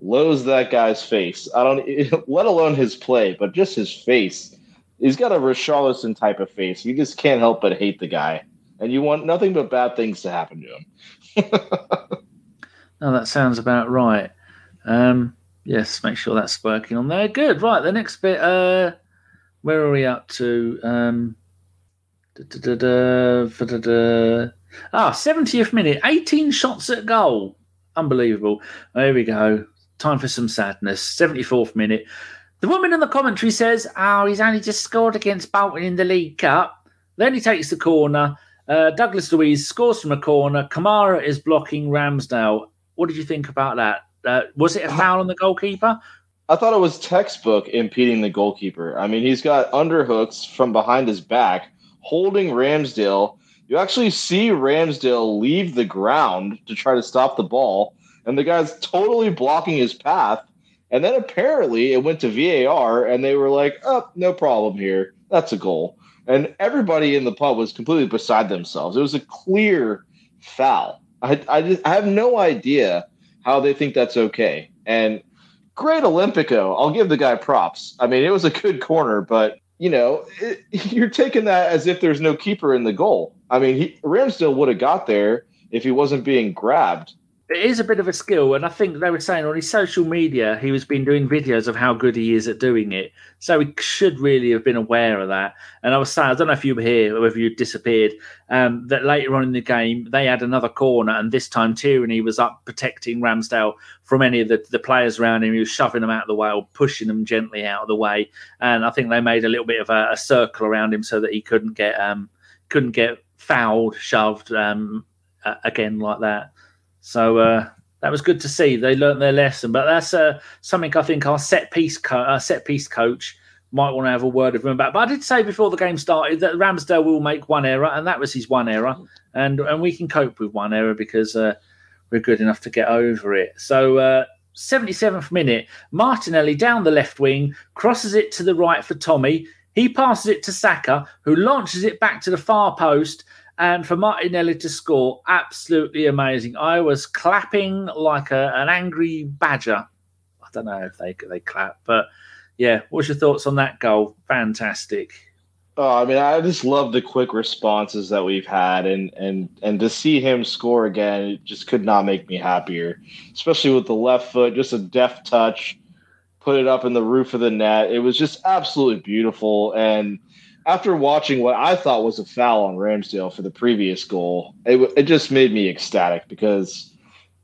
Speaker 3: loathes that guy's face. I don't, *laughs* let alone his play, but just his face. He's got a Richarlison type of face. You just can't help but hate the guy, and you want nothing but bad things to happen to him.
Speaker 2: no, *laughs* that sounds about right. Um, yes, make sure that's working on there. Good. Right. The next bit. Uh, where are we up to? Um, ah, 70th minute, 18 shots at goal. Unbelievable. There we go. Time for some sadness. 74th minute. The woman in the commentary says, Oh, he's only just scored against Bolton in the League Cup. Then he takes the corner. Uh, Douglas Luiz scores from a corner. Kamara is blocking Ramsdale. What did you think about that? Uh, was it a foul on the goalkeeper?
Speaker 3: I thought it was textbook impeding the goalkeeper. I mean, he's got underhooks from behind his back, holding Ramsdale. You actually see Ramsdale leave the ground to try to stop the ball, and the guy's totally blocking his path. And then apparently it went to VAR, and they were like, "Oh, no problem here. That's a goal." And everybody in the pub was completely beside themselves. It was a clear foul. I, I, just, I have no idea how they think that's okay. And great Olympico. I'll give the guy props. I mean, it was a good corner, but you know, it, *laughs* you're taking that as if there's no keeper in the goal. I mean, he, Ramsdale would have got there if he wasn't being grabbed
Speaker 2: it is a bit of a skill, and I think they were saying on his social media he was been doing videos of how good he is at doing it. So he should really have been aware of that. And I was saying, I don't know if you were here or if you disappeared, um, that later on in the game they had another corner, and this time Tierney was up protecting Ramsdale from any of the, the players around him. He was shoving them out of the way or pushing them gently out of the way. And I think they made a little bit of a, a circle around him so that he couldn't get um, couldn't get fouled, shoved um, again like that. So uh, that was good to see. They learnt their lesson. But that's uh, something I think our set piece co- uh, set piece coach might want to have a word with him about. But I did say before the game started that Ramsdale will make one error, and that was his one error, and and we can cope with one error because uh, we're good enough to get over it. So. Uh, 77th minute, Martinelli down the left wing, crosses it to the right for Tommy. He passes it to Saka, who launches it back to the far post, and for Martinelli to score, absolutely amazing. I was clapping like a, an angry badger. I don't know if they they clap, but yeah. What's your thoughts on that goal? Fantastic.
Speaker 3: Oh, I mean, I just love the quick responses that we've had, and and and to see him score again, it just could not make me happier. Especially with the left foot, just a deft touch, put it up in the roof of the net. It was just absolutely beautiful, and after watching what I thought was a foul on Ramsdale for the previous goal, it, it just made me ecstatic because,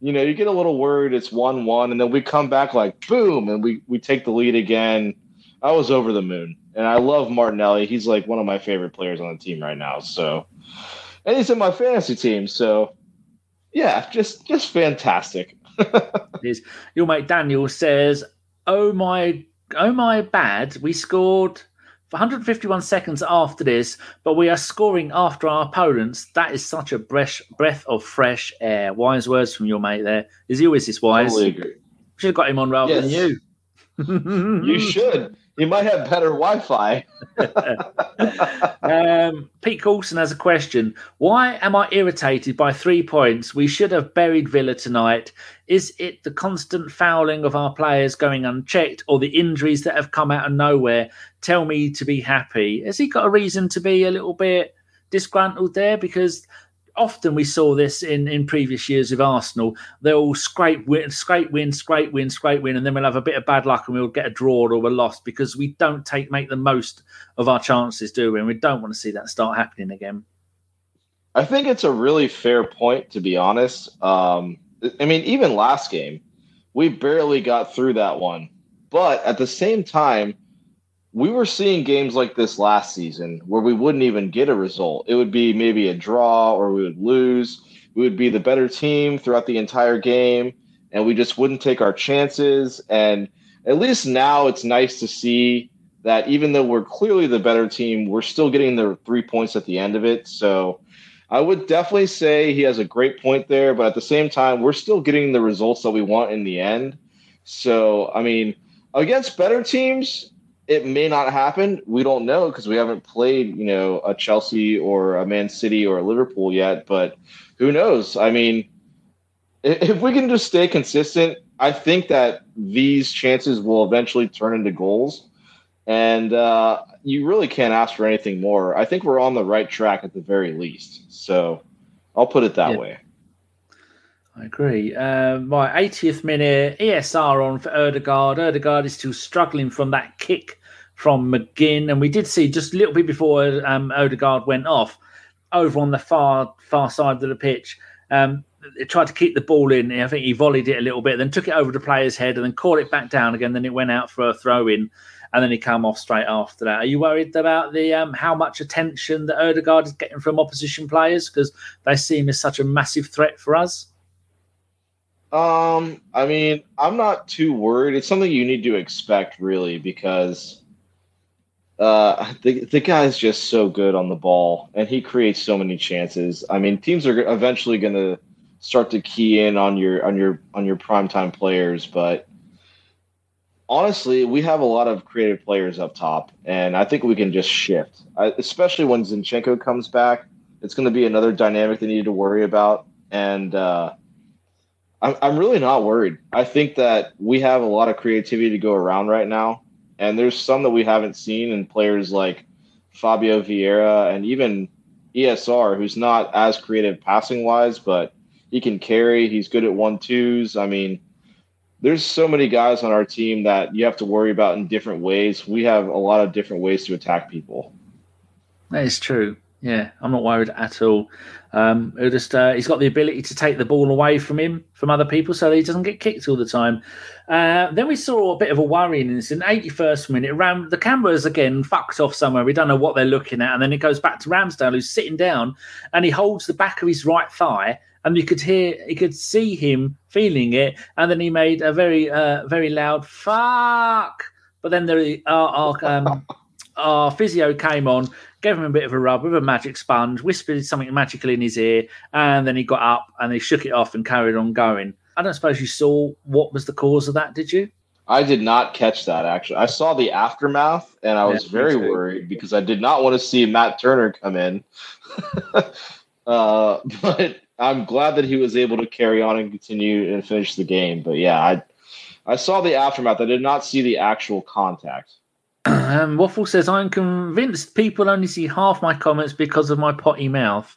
Speaker 3: you know, you get a little worried it's 1 1, and then we come back like boom, and we, we take the lead again. I was over the moon. And I love Martinelli. He's like one of my favorite players on the team right now. So, and he's in my fantasy team. So, yeah, just just fantastic. *laughs*
Speaker 2: Your mate Daniel says, "Oh my, oh my bad, we scored 151 seconds after this, but we are scoring after our opponents. That is such a breath, breath of fresh air. Wise words from your mate there. Is he always this wise?
Speaker 3: Totally agree.
Speaker 2: Should have got him on rather yes. than you.
Speaker 3: you *laughs* should. You might have better Wi-Fi. *laughs*
Speaker 2: um, Pete Coulson has a question. Why am I irritated by three points? We should have buried Villa tonight. Is it the constant fouling of our players going unchecked, or the injuries that have come out of nowhere? Tell me to be happy. Has he got a reason to be a little bit disgruntled there? Because often we saw this in, in previous years with Arsenal. They'll scrape win, scrape win, scrape win, scrape win, and then we'll have a bit of bad luck and we'll get a draw or we're lost because we don't take make the most of our chances, do we? And we don't want to see that start happening again.
Speaker 3: I think it's a really fair point, to be honest. Um, I mean, even last game, we barely got through that one. But at the same time, we were seeing games like this last season where we wouldn't even get a result. It would be maybe a draw or we would lose. We would be the better team throughout the entire game and we just wouldn't take our chances. And at least now it's nice to see that even though we're clearly the better team, we're still getting the three points at the end of it. So I would definitely say he has a great point there, but at the same time, we're still getting the results that we want in the end. So, I mean, against better teams, it may not happen. We don't know because we haven't played, you know, a Chelsea or a Man City or a Liverpool yet. But who knows? I mean, if we can just stay consistent, I think that these chances will eventually turn into goals. And uh, you really can't ask for anything more. I think we're on the right track at the very least. So I'll put it that yeah. way.
Speaker 2: I agree. Uh, my 80th minute ESR on for Odegaard. Odegaard is still struggling from that kick from McGinn, and we did see just a little bit before um, Odegaard went off over on the far far side of the pitch. Um, tried to keep the ball in. I think he volleyed it a little bit, then took it over the player's head, and then caught it back down again. Then it went out for a throw in, and then he came off straight after that. Are you worried about the um, how much attention that Odegaard is getting from opposition players because they see him as such a massive threat for us?
Speaker 3: Um, I mean, I'm not too worried. It's something you need to expect, really, because uh, the the guy's just so good on the ball, and he creates so many chances. I mean, teams are eventually going to start to key in on your on your on your primetime players, but honestly, we have a lot of creative players up top, and I think we can just shift, I, especially when Zinchenko comes back. It's going to be another dynamic they need to worry about, and. Uh, I'm, I'm really not worried. I think that we have a lot of creativity to go around right now. And there's some that we haven't seen in players like Fabio Vieira and even ESR, who's not as creative passing wise, but he can carry. He's good at one twos. I mean, there's so many guys on our team that you have to worry about in different ways. We have a lot of different ways to attack people.
Speaker 2: That is true. Yeah, I'm not worried at all. Um, just uh, he's got the ability to take the ball away from him from other people, so that he doesn't get kicked all the time. Uh, then we saw a bit of a worrying in this. In 81st minute, Ram the cameras again fucked off somewhere. We don't know what they're looking at, and then it goes back to Ramsdale who's sitting down and he holds the back of his right thigh, and you could hear, you could see him feeling it, and then he made a very, uh, very loud fuck. But then the our, our, um, *laughs* our physio came on gave him a bit of a rub with a magic sponge, whispered something magical in his ear, and then he got up and he shook it off and carried on going. I don't suppose you saw what was the cause of that, did you?
Speaker 3: I did not catch that actually. I saw the aftermath and I was yeah, very worried because I did not want to see Matt Turner come in. *laughs* uh, but I'm glad that he was able to carry on and continue and finish the game. But yeah, I I saw the aftermath. I did not see the actual contact. *clears throat*
Speaker 2: Um, Waffle says, I'm convinced people only see half my comments because of my potty mouth.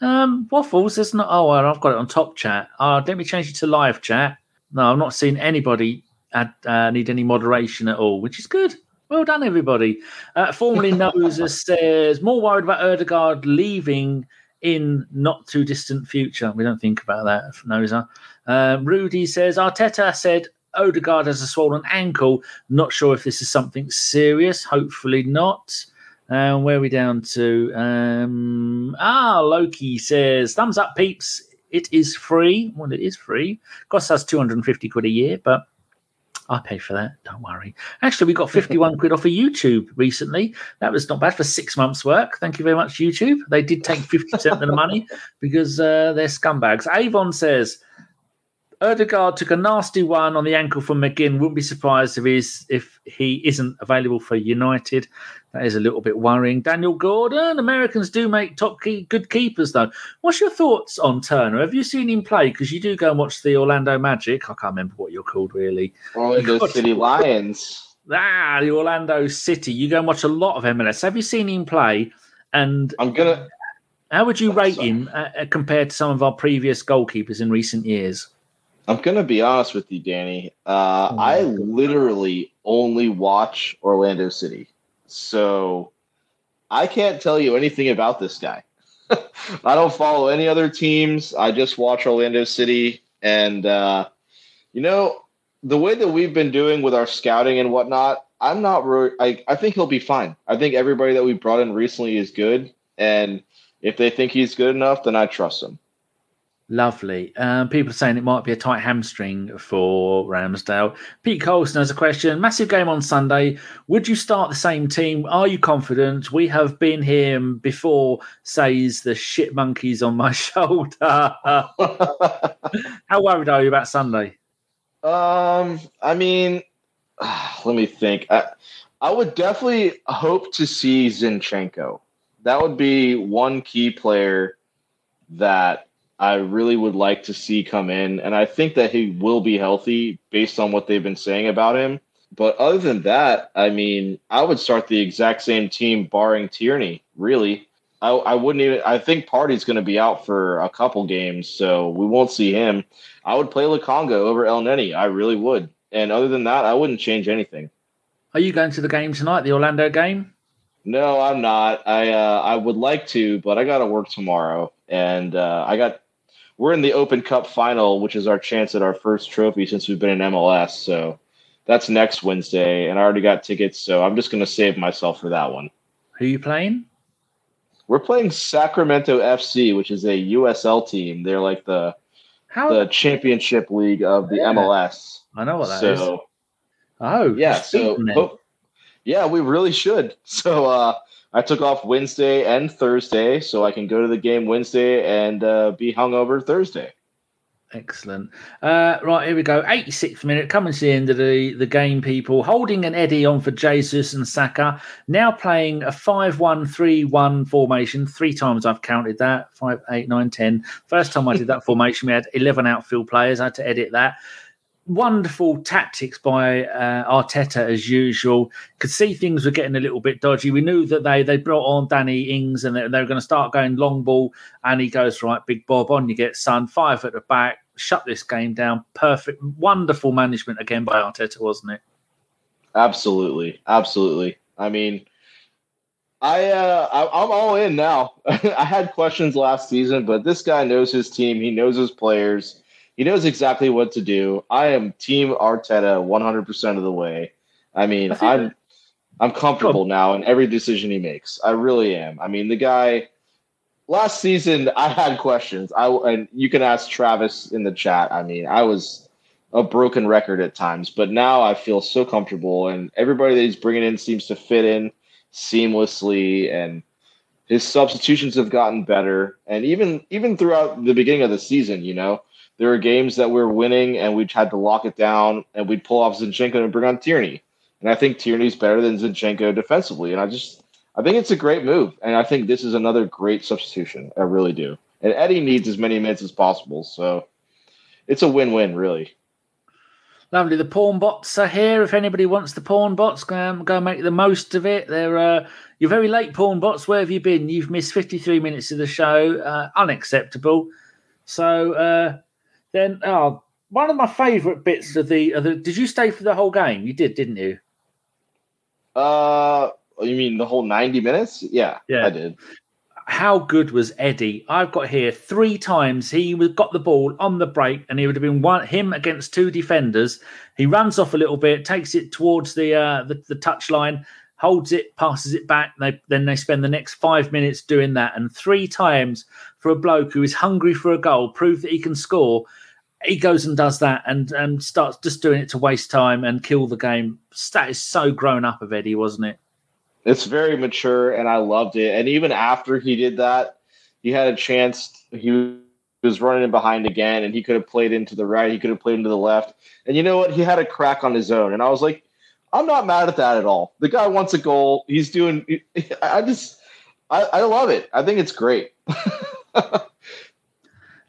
Speaker 2: Um, Waffles, there's not. Oh, well, I've got it on top chat. Uh, let me change it to live chat. No, I'm not seeing anybody add, uh, need any moderation at all, which is good. Well done, everybody. Uh, formerly *laughs* Noza says, more worried about Odegaard leaving in not too distant future. We don't think about that, Noza. Uh, Rudy says, Arteta said Odegaard has a swollen ankle. Not sure if this is something serious. Hopefully not. And uh, where are we down to? Um, ah, Loki says, thumbs up, peeps. It is free. Well, it is free. Costs us 250 quid a year, but I pay for that. Don't worry. Actually, we got *laughs* 51 quid off of YouTube recently. That was not bad for six months' work. Thank you very much, YouTube. They did take 50% of the money *laughs* because uh, they're scumbags. Avon says, Odegaard took a nasty one on the ankle from McGinn. Wouldn't be surprised if he's if he isn't available for United. That is a little bit worrying. Daniel Gordon. Americans do make top key, good keepers, though. What's your thoughts on Turner? Have you seen him play? Because you do go and watch the Orlando Magic. I can't remember what you're called, really.
Speaker 3: Orlando City Lions.
Speaker 2: Ah, the Orlando City. You go and watch a lot of MLS. Have you seen him play? And
Speaker 3: I'm gonna.
Speaker 2: How would you rate him uh, uh, compared to some of our previous goalkeepers in recent years?
Speaker 3: I'm gonna be honest with you, Danny. Uh, oh I literally only watch Orlando City, so I can't tell you anything about this guy. *laughs* I don't follow any other teams. I just watch Orlando City, and uh, you know the way that we've been doing with our scouting and whatnot. I'm not. really. I I think he'll be fine. I think everybody that we brought in recently is good, and if they think he's good enough, then I trust him.
Speaker 2: Lovely. Um, people are saying it might be a tight hamstring for Ramsdale. Pete Colson has a question. Massive game on Sunday. Would you start the same team? Are you confident? We have been here before, says the shit monkeys on my *laughs* shoulder. How worried are you about Sunday?
Speaker 3: Um, I mean, *sighs* let me think. I, I would definitely hope to see Zinchenko. That would be one key player that I really would like to see come in. And I think that he will be healthy based on what they've been saying about him. But other than that, I mean, I would start the exact same team barring Tierney, really. I, I wouldn't even, I think Partey's going to be out for a couple games, so we won't see him. I would play Lokonga over Elneny. I really would. And other than that, I wouldn't change anything.
Speaker 2: Are you going to the game tonight, the Orlando game?
Speaker 3: No, I'm not. I uh, I would like to, but I got to work tomorrow, and uh, I got we're in the Open Cup final, which is our chance at our first trophy since we've been in MLS. So that's next Wednesday, and I already got tickets, so I'm just going to save myself for that one.
Speaker 2: Who are you playing?
Speaker 3: We're playing Sacramento FC, which is a USL team. They're like the How? the championship league of the yeah. MLS.
Speaker 2: I know what that so, is.
Speaker 3: Oh, yeah. So, yeah, we really should. *laughs* So, uh, I took off Wednesday and Thursday so I can go to the game Wednesday and uh, be hungover Thursday.
Speaker 2: Excellent. Uh, right, here we go. 86th minute, coming to the end of the, the game, people. Holding an Eddie on for Jesus and Saka. Now playing a 5 1 3 1 formation. Three times I've counted that 5, 8, 9, 10. First time I did that *laughs* formation, we had 11 outfield players. I had to edit that wonderful tactics by uh, Arteta as usual. Could see things were getting a little bit dodgy. We knew that they they brought on Danny Ings and they, they were going to start going long ball. And he goes right, big Bob on you get Sun five at the back. Shut this game down. Perfect, wonderful management again by Arteta, wasn't it?
Speaker 3: Absolutely, absolutely. I mean. I, uh, I I'm all in now. *laughs* I had questions last season, but this guy knows his team. He knows his players he knows exactly what to do. I am Team Arteta 100% of the way. I mean, I am I'm comfortable now in every decision he makes. I really am. I mean, the guy last season I had questions. I and you can ask Travis in the chat. I mean, I was a broken record at times, but now I feel so comfortable and everybody that he's bringing in seems to fit in seamlessly and his substitutions have gotten better and even even throughout the beginning of the season, you know, there were games that we are winning and we had to lock it down and we'd pull off Zinchenko and bring on Tierney. And I think Tierney's better than Zinchenko defensively. And I just I think it's a great move. And I think this is another great substitution. I really do. And Eddie needs as many minutes as possible. So it's a win-win, really.
Speaker 2: Lovely. The pawn bots are here. If anybody wants the pawn bots, go, um, go make the most of it. They're uh, you're very late, pawn bots. Where have you been? You've missed 53 minutes of the show. Uh, unacceptable. So uh, then, oh, one of my favourite bits of the, of the. Did you stay for the whole game? You did, didn't you?
Speaker 3: Uh, you mean the whole ninety minutes? Yeah, yeah, I did.
Speaker 2: How good was Eddie? I've got here three times he got the ball on the break, and he would have been one him against two defenders. He runs off a little bit, takes it towards the uh, the, the touch line, holds it, passes it back. They, then they spend the next five minutes doing that, and three times for a bloke who is hungry for a goal, prove that he can score he goes and does that and and starts just doing it to waste time and kill the game. That is so grown up of Eddie, wasn't it?
Speaker 3: It's very mature, and I loved it. And even after he did that, he had a chance. He was running in behind again, and he could have played into the right. He could have played into the left. And you know what? He had a crack on his own, and I was like, I'm not mad at that at all. The guy wants a goal. He's doing. I just, I, I love it. I think it's great. *laughs*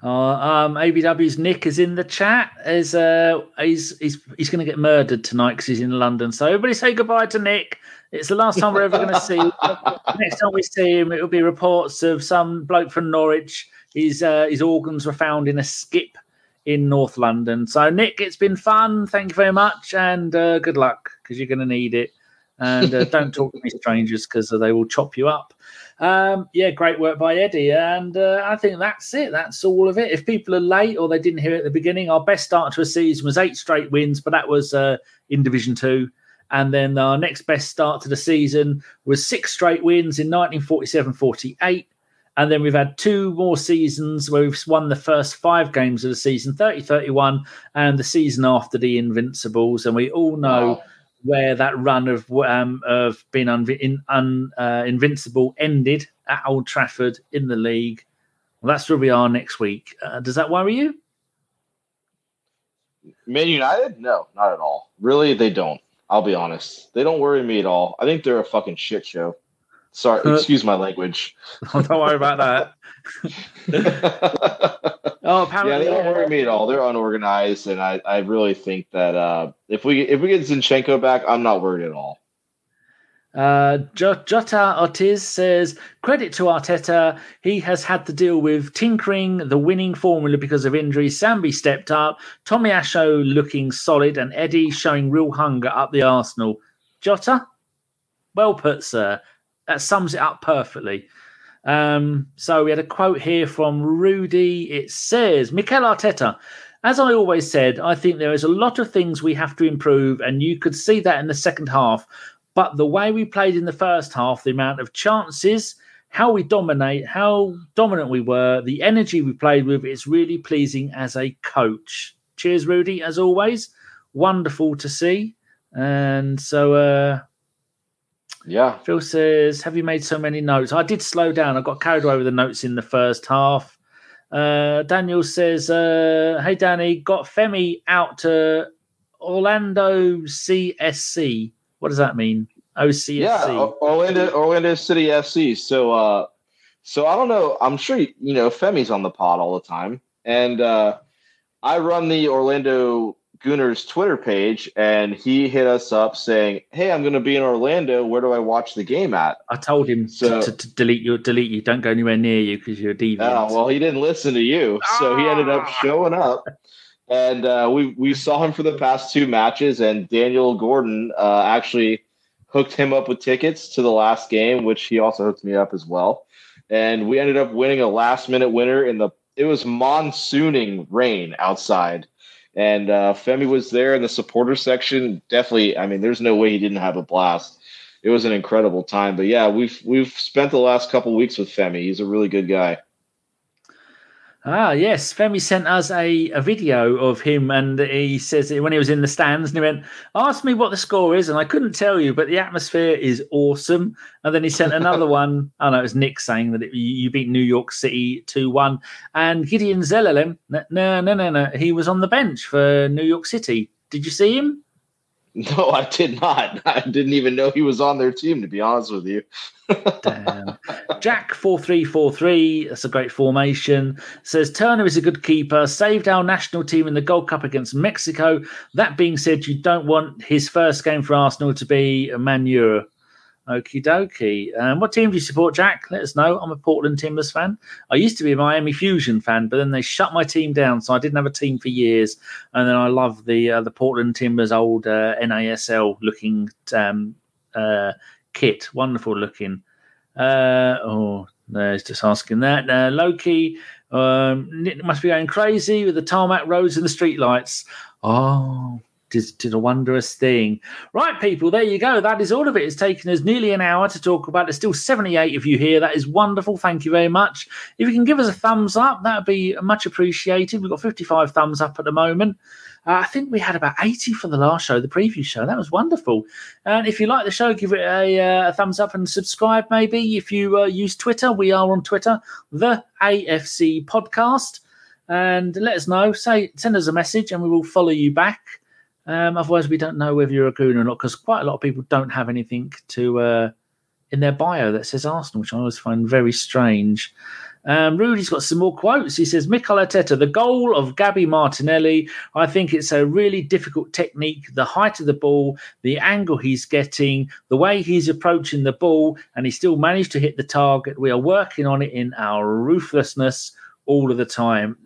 Speaker 2: Uh, um, ABW's Nick is in the chat. Is uh, he's he's he's going to get murdered tonight because he's in London. So everybody say goodbye to Nick. It's the last time we're ever going to see. *laughs* Next time we see him, it will be reports of some bloke from Norwich. His uh, his organs were found in a skip in North London. So Nick, it's been fun. Thank you very much, and uh, good luck because you're going to need it. And uh, *laughs* don't talk to me strangers because they will chop you up. Um, yeah, great work by Eddie. And uh, I think that's it. That's all of it. If people are late or they didn't hear it at the beginning, our best start to a season was eight straight wins, but that was uh, in Division Two. And then our next best start to the season was six straight wins in 1947 48. And then we've had two more seasons where we've won the first five games of the season 30 31 and the season after the Invincibles. And we all know wow. Where that run of um, of being un- in, un, uh, invincible ended at Old Trafford in the league. Well, that's where we are next week. Uh, does that worry you?
Speaker 3: Man United? No, not at all. Really, they don't. I'll be honest. They don't worry me at all. I think they're a fucking shit show. Sorry, *laughs* excuse my language.
Speaker 2: don't worry about that. *laughs* *laughs*
Speaker 3: oh, apparently, yeah, they don't worry me at all. They're unorganized, and I, I really think that uh, if we if we get Zinchenko back, I'm not worried at all.
Speaker 2: Uh, Jota Ortiz says, credit to Arteta. He has had to deal with tinkering the winning formula because of injuries. Sambi stepped up. Tommy Asho looking solid and Eddie showing real hunger up the Arsenal. Jota, well put, sir. That sums it up perfectly. Um, so we had a quote here from Rudy. It says, Mikel Arteta, as I always said, I think there is a lot of things we have to improve, and you could see that in the second half. But the way we played in the first half, the amount of chances, how we dominate, how dominant we were, the energy we played with, it's really pleasing as a coach. Cheers, Rudy, as always. Wonderful to see. And so, uh,
Speaker 3: yeah.
Speaker 2: Phil says, Have you made so many notes? I did slow down. I got carried away with the notes in the first half. Uh, Daniel says, uh, Hey, Danny, got Femi out to Orlando CSC. What does that mean? OCFC.
Speaker 3: Yeah, Orlando Orlando City FC. So uh so I don't know. I'm sure you know Femi's on the pod all the time. And uh I run the Orlando Gooners Twitter page and he hit us up saying, Hey, I'm gonna be in Orlando. Where do I watch the game at?
Speaker 2: I told him so, to, to, delete you delete you. Don't go anywhere near you because you're a deviant.
Speaker 3: Oh, well he didn't listen to you. So he ended up ah. showing up and uh, we we saw him for the past two matches, and Daniel Gordon uh, actually hooked him up with tickets to the last game, which he also hooked me up as well. And we ended up winning a last minute winner in the it was monsooning rain outside. And uh, Femi was there in the supporter section. Definitely, I mean, there's no way he didn't have a blast. It was an incredible time. But yeah, we've we've spent the last couple weeks with Femi. He's a really good guy.
Speaker 2: Ah, yes. Femi sent us a, a video of him, and he says when he was in the stands, and he went, Ask me what the score is. And I couldn't tell you, but the atmosphere is awesome. And then he sent *laughs* another one. I oh, know it was Nick saying that it, you beat New York City 2 1. And Gedion Zelalem, no, no, no, no. He was on the bench for New York City. Did you see him? *laughs*
Speaker 3: No, I did not. *laughs* I didn't even know he was on their team, to be honest with you. *laughs*
Speaker 2: Damn. Jack four three four three. That's a great formation. Says Turner is a good keeper. Saved our national team in the Gold Cup against Mexico. That being said, you don't want his first game for Arsenal to be a manure. Okie dokie. Um, what team do you support, Jack? Let us know. I'm a Portland Timbers fan. I used to be a Miami Fusion fan, but then they shut my team down, so I didn't have a team for years. And then I love the uh, the Portland Timbers old uh, NASL looking um, uh, kit. Wonderful looking. Uh, oh, there's just asking that. Uh, Loki um, must be going crazy with the tarmac roads and the streetlights. Oh, did, a wondrous thing. Right, people, there you go. That is all of it. It's taken us nearly an hour to talk about. There's still 78 of you here. That is wonderful. Thank you very much. If you can give us a thumbs up, that would be much appreciated. We've got 55 thumbs up at the moment. Uh, I think we had about 80 for the last show, the preview show. That was wonderful. And if you like the show, give it a, uh, a thumbs up and subscribe, maybe. If you uh, use Twitter, we are on Twitter, the AFC Podcast. And let us know. Say, send us a message, and we will follow you back. Um, otherwise, we don't know whether you're a goon or not because quite a lot of people don't have anything to uh, in their bio that says Arsenal, which I always find very strange. Um, Rudy's got some more quotes. He says, Mikel Arteta, the goal of Gabby Martinelli, I think it's a really difficult technique. The height of the ball, the angle he's getting, the way he's approaching the ball, and he still managed to hit the target. We are working on it in our ruthlessness all of the time.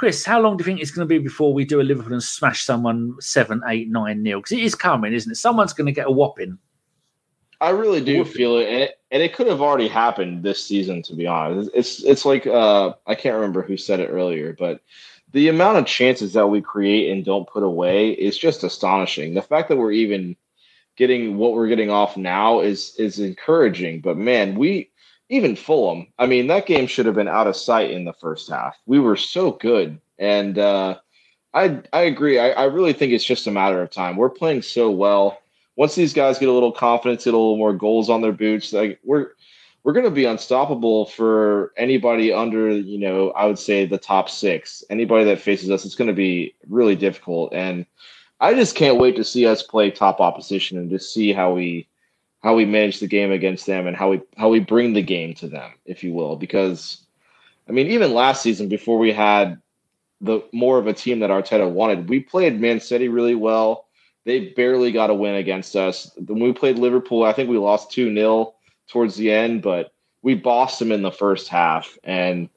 Speaker 2: Chris, how long do you think it's going to be before we do a Liverpool and smash someone seven, eight, nine nil? Because it is coming, isn't it? Someone's going to get a whopping.
Speaker 3: I really do feel it, and, it, and it could have already happened this season. To be honest, it's it's like uh, I can't remember who said it earlier, but the amount of chances that we create and don't put away is just astonishing. The fact that we're even getting what we're getting off now is is encouraging. But man, we even Fulham. I mean, that game should have been out of sight in the first half. We were so good, and uh, I I agree. I, I really think it's just a matter of time. We're playing so well. Once these guys get a little confidence, get a little more goals on their boots, like we're we're going to be unstoppable for anybody under, you know, I would say the top six. Anybody that faces us, it's going to be really difficult. And I just can't wait to see us play top opposition and just see how we how we manage the game against them and how we how we bring the game to them, if you will. Because I mean, even last season before we had the more of a team that Arteta wanted, we played Man City really well. They barely got a win against us. When we played Liverpool, I think we lost 2 0 towards the end, but we bossed them in the first half. And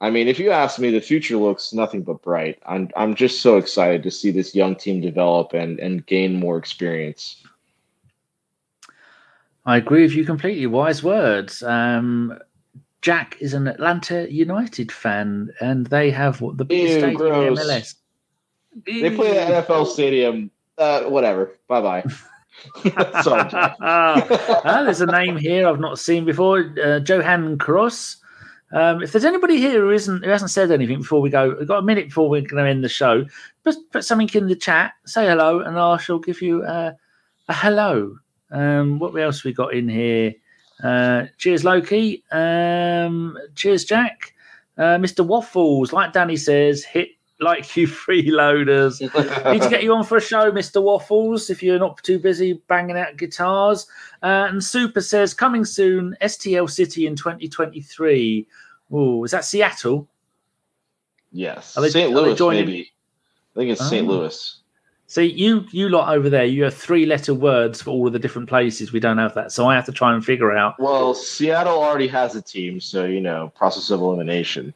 Speaker 3: I mean, if you ask me, the future looks nothing but bright. I'm I'm just so excited to see this young team develop and and gain more experience.
Speaker 2: I agree with you completely. Wise words. Um, Jack is an Atlanta United fan, and they have what the biggest stadium in
Speaker 3: gross.
Speaker 2: MLS.
Speaker 3: They play at NFL Stadium. Uh, whatever. Bye bye. *laughs* Sorry.
Speaker 2: Ah, *laughs* there's a name here I've not seen before. Uh, Johan Cross. Um, if there's anybody here who isn't who hasn't said anything before we go, we've got a minute before we're going to end the show. Just put something in the chat, say hello, and I shall give you a, a hello. Um, what else we got in here? Uh, cheers, Loki. Um, cheers, Jack. Uh, Mr. Waffles, like Danny says, hit like *laughs* you freeloaders. Need to get you on for a show, Mr. Waffles, if you're not too busy banging out guitars. Uh, and Super says, coming soon, STL City in 2023. Oh, is that Seattle?
Speaker 3: yes.
Speaker 2: Are they-
Speaker 3: St. Louis, maybe. I think it's St.
Speaker 2: Oh.
Speaker 3: Louis.
Speaker 2: See, you you lot over there, you have three letter words for all of the different places. We don't have that. So I have to try and figure out.
Speaker 3: Well, Seattle already has a team, so you know, process of elimination.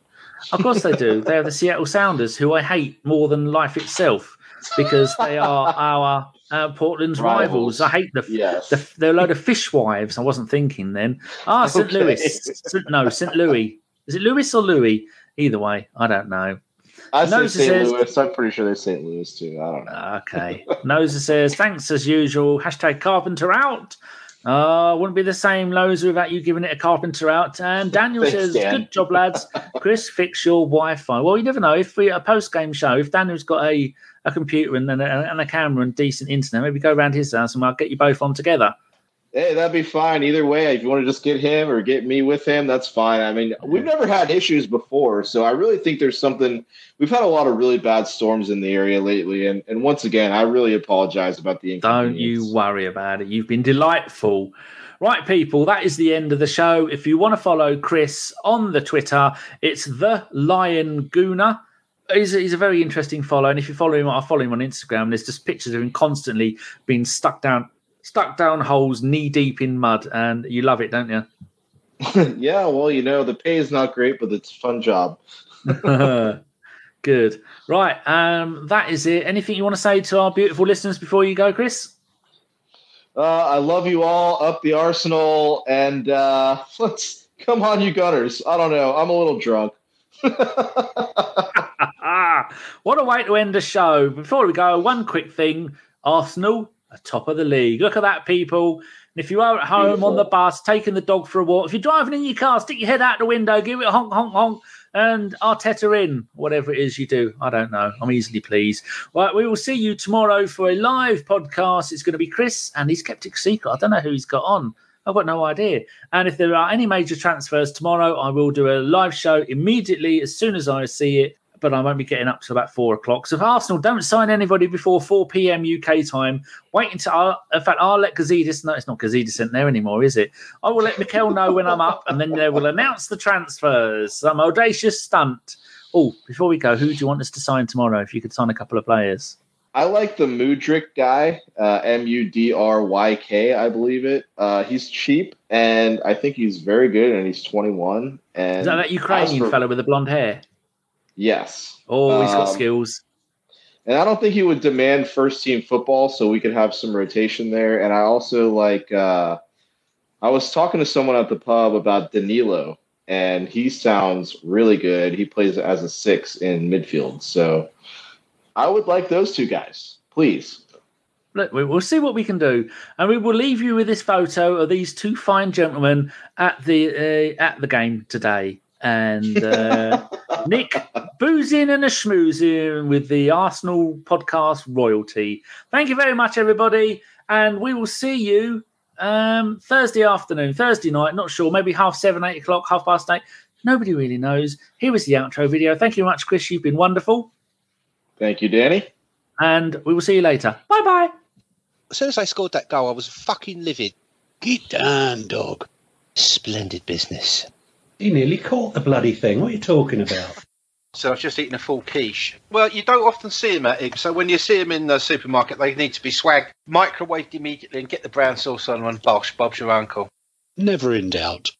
Speaker 2: Of course they do. they are the Seattle Sounders, who I hate more than life itself because they are our uh, Portland's rivals.
Speaker 3: Rivals.
Speaker 2: I hate the
Speaker 3: Yes.
Speaker 2: The, they're a load of fishwives. I wasn't thinking then. Ah, St. *laughs*
Speaker 3: Okay.
Speaker 2: Louis. St- no, St. Louis. Is it Louis or Louis? Either way, I don't know.
Speaker 3: I say St.
Speaker 2: says-
Speaker 3: Louis. I'm pretty sure they're St. Louis too. I don't know.
Speaker 2: Okay. Noza says, thanks as usual. Hashtag carpenter out. Uh, wouldn't be the same, Loza, without you giving it a carpenter out. And Daniel
Speaker 3: Thanks,
Speaker 2: says,
Speaker 3: Dan.
Speaker 2: good job, lads. Chris, fix your Wi Fi. Well, you never know. If we a post game show, if Daniel's got a, a computer and, and, a, and a camera and decent internet, maybe go around his house and I'll get you both on together.
Speaker 3: Hey, that'd be fine either way. If you want to just get him or get me with him, that's fine. I mean, we've never had issues before, so I really think there's something. We've had a lot of really bad storms in the area lately, and and once again, I really apologize about the
Speaker 2: Don't you worry about it. You've been delightful. Right, people, that is the end of the show. If you want to follow Chris on the Twitter, it's the Lion Gooner. He's a, he's a very interesting follow, and if you follow him, I follow him on Instagram. There's just pictures of him constantly being stuck down, stuck down holes, knee deep in mud, and you love it, don't you? *laughs*
Speaker 3: yeah, well, you know, the pay is not great, but it's a fun job. *laughs*
Speaker 2: Good. Right, um, that is it. Anything you want to say to our beautiful listeners before you go, Chris?
Speaker 3: Uh, I love you all. Up the Arsenal, and uh, *laughs* let's come on, you Gunners. I don't know. I'm a little drunk.
Speaker 2: what a way to end the show. Before we go, one quick thing Arsenal are top of the league. Look at that, people. And if you are at home
Speaker 3: Beautiful.
Speaker 2: on the bus, taking the dog for a walk, if you're driving in your car, stick your head out the window, give it a honk, honk, honk, and Arteta in, whatever it is you do. I don't know. I'm easily pleased. Right, we will see you tomorrow for a live podcast. It's going to be Chris, and he's kept it secret. I don't know who he's got on. I've got no idea. And if there are any major transfers tomorrow, I will do a live show immediately as soon as I see it. But I won't be getting up till about four o'clock. So if Arsenal don't sign anybody before 4 p.m. UK time, wait until I, in fact, I'll let Gazidis no, it's not Gazidis in there anymore, is it? I will let Mikel know when I'm up, and then they will announce the transfers. Some audacious stunt. Oh, before we go, who do you want us to sign tomorrow? If you could sign a couple of players.
Speaker 3: I like the Mudryk guy, uh, M U D R Y K, I believe it. Uh, he's cheap, and I think he's very good, and he's 21. And
Speaker 2: Is that that Ukrainian
Speaker 3: for-
Speaker 2: fellow with the blonde hair?
Speaker 3: Yes.
Speaker 2: Oh, he's got
Speaker 3: Um,
Speaker 2: skills.
Speaker 3: And I don't think he would demand first team football, so we could have some rotation there. And I also like, uh, I was talking to someone at the pub about Danilo, and he sounds really good. He plays as a six in midfield. So I would like those two guys, please.
Speaker 2: look, we- we'll see what we can do, and we will leave you with this photo of these two fine gentlemen at the uh, at the game today, and uh, *laughs* Nick boozing and a schmoozing with the Arsenal podcast royalty. Thank you very much, everybody, and we will see you um, Thursday afternoon, Thursday night. Not sure, maybe half seven, eight o'clock, half past eight. Nobody really knows. Here is the outro video. Thank you very much, Chris. You've been wonderful,
Speaker 3: Thank you, Danny.
Speaker 2: and we will see you later. Bye bye.
Speaker 4: As soon as I scored that goal, I was fucking livid.
Speaker 5: Get down, dog. Splendid business.
Speaker 6: He nearly caught the bloody thing. What are you talking about? *laughs*
Speaker 4: So I was just eating a full quiche. Well, you don't often see them at it. So when you see them in the supermarket, they need to be swagged, microwaved immediately, and get the brown sauce on and bosh, Bob's your uncle.
Speaker 5: Never in doubt.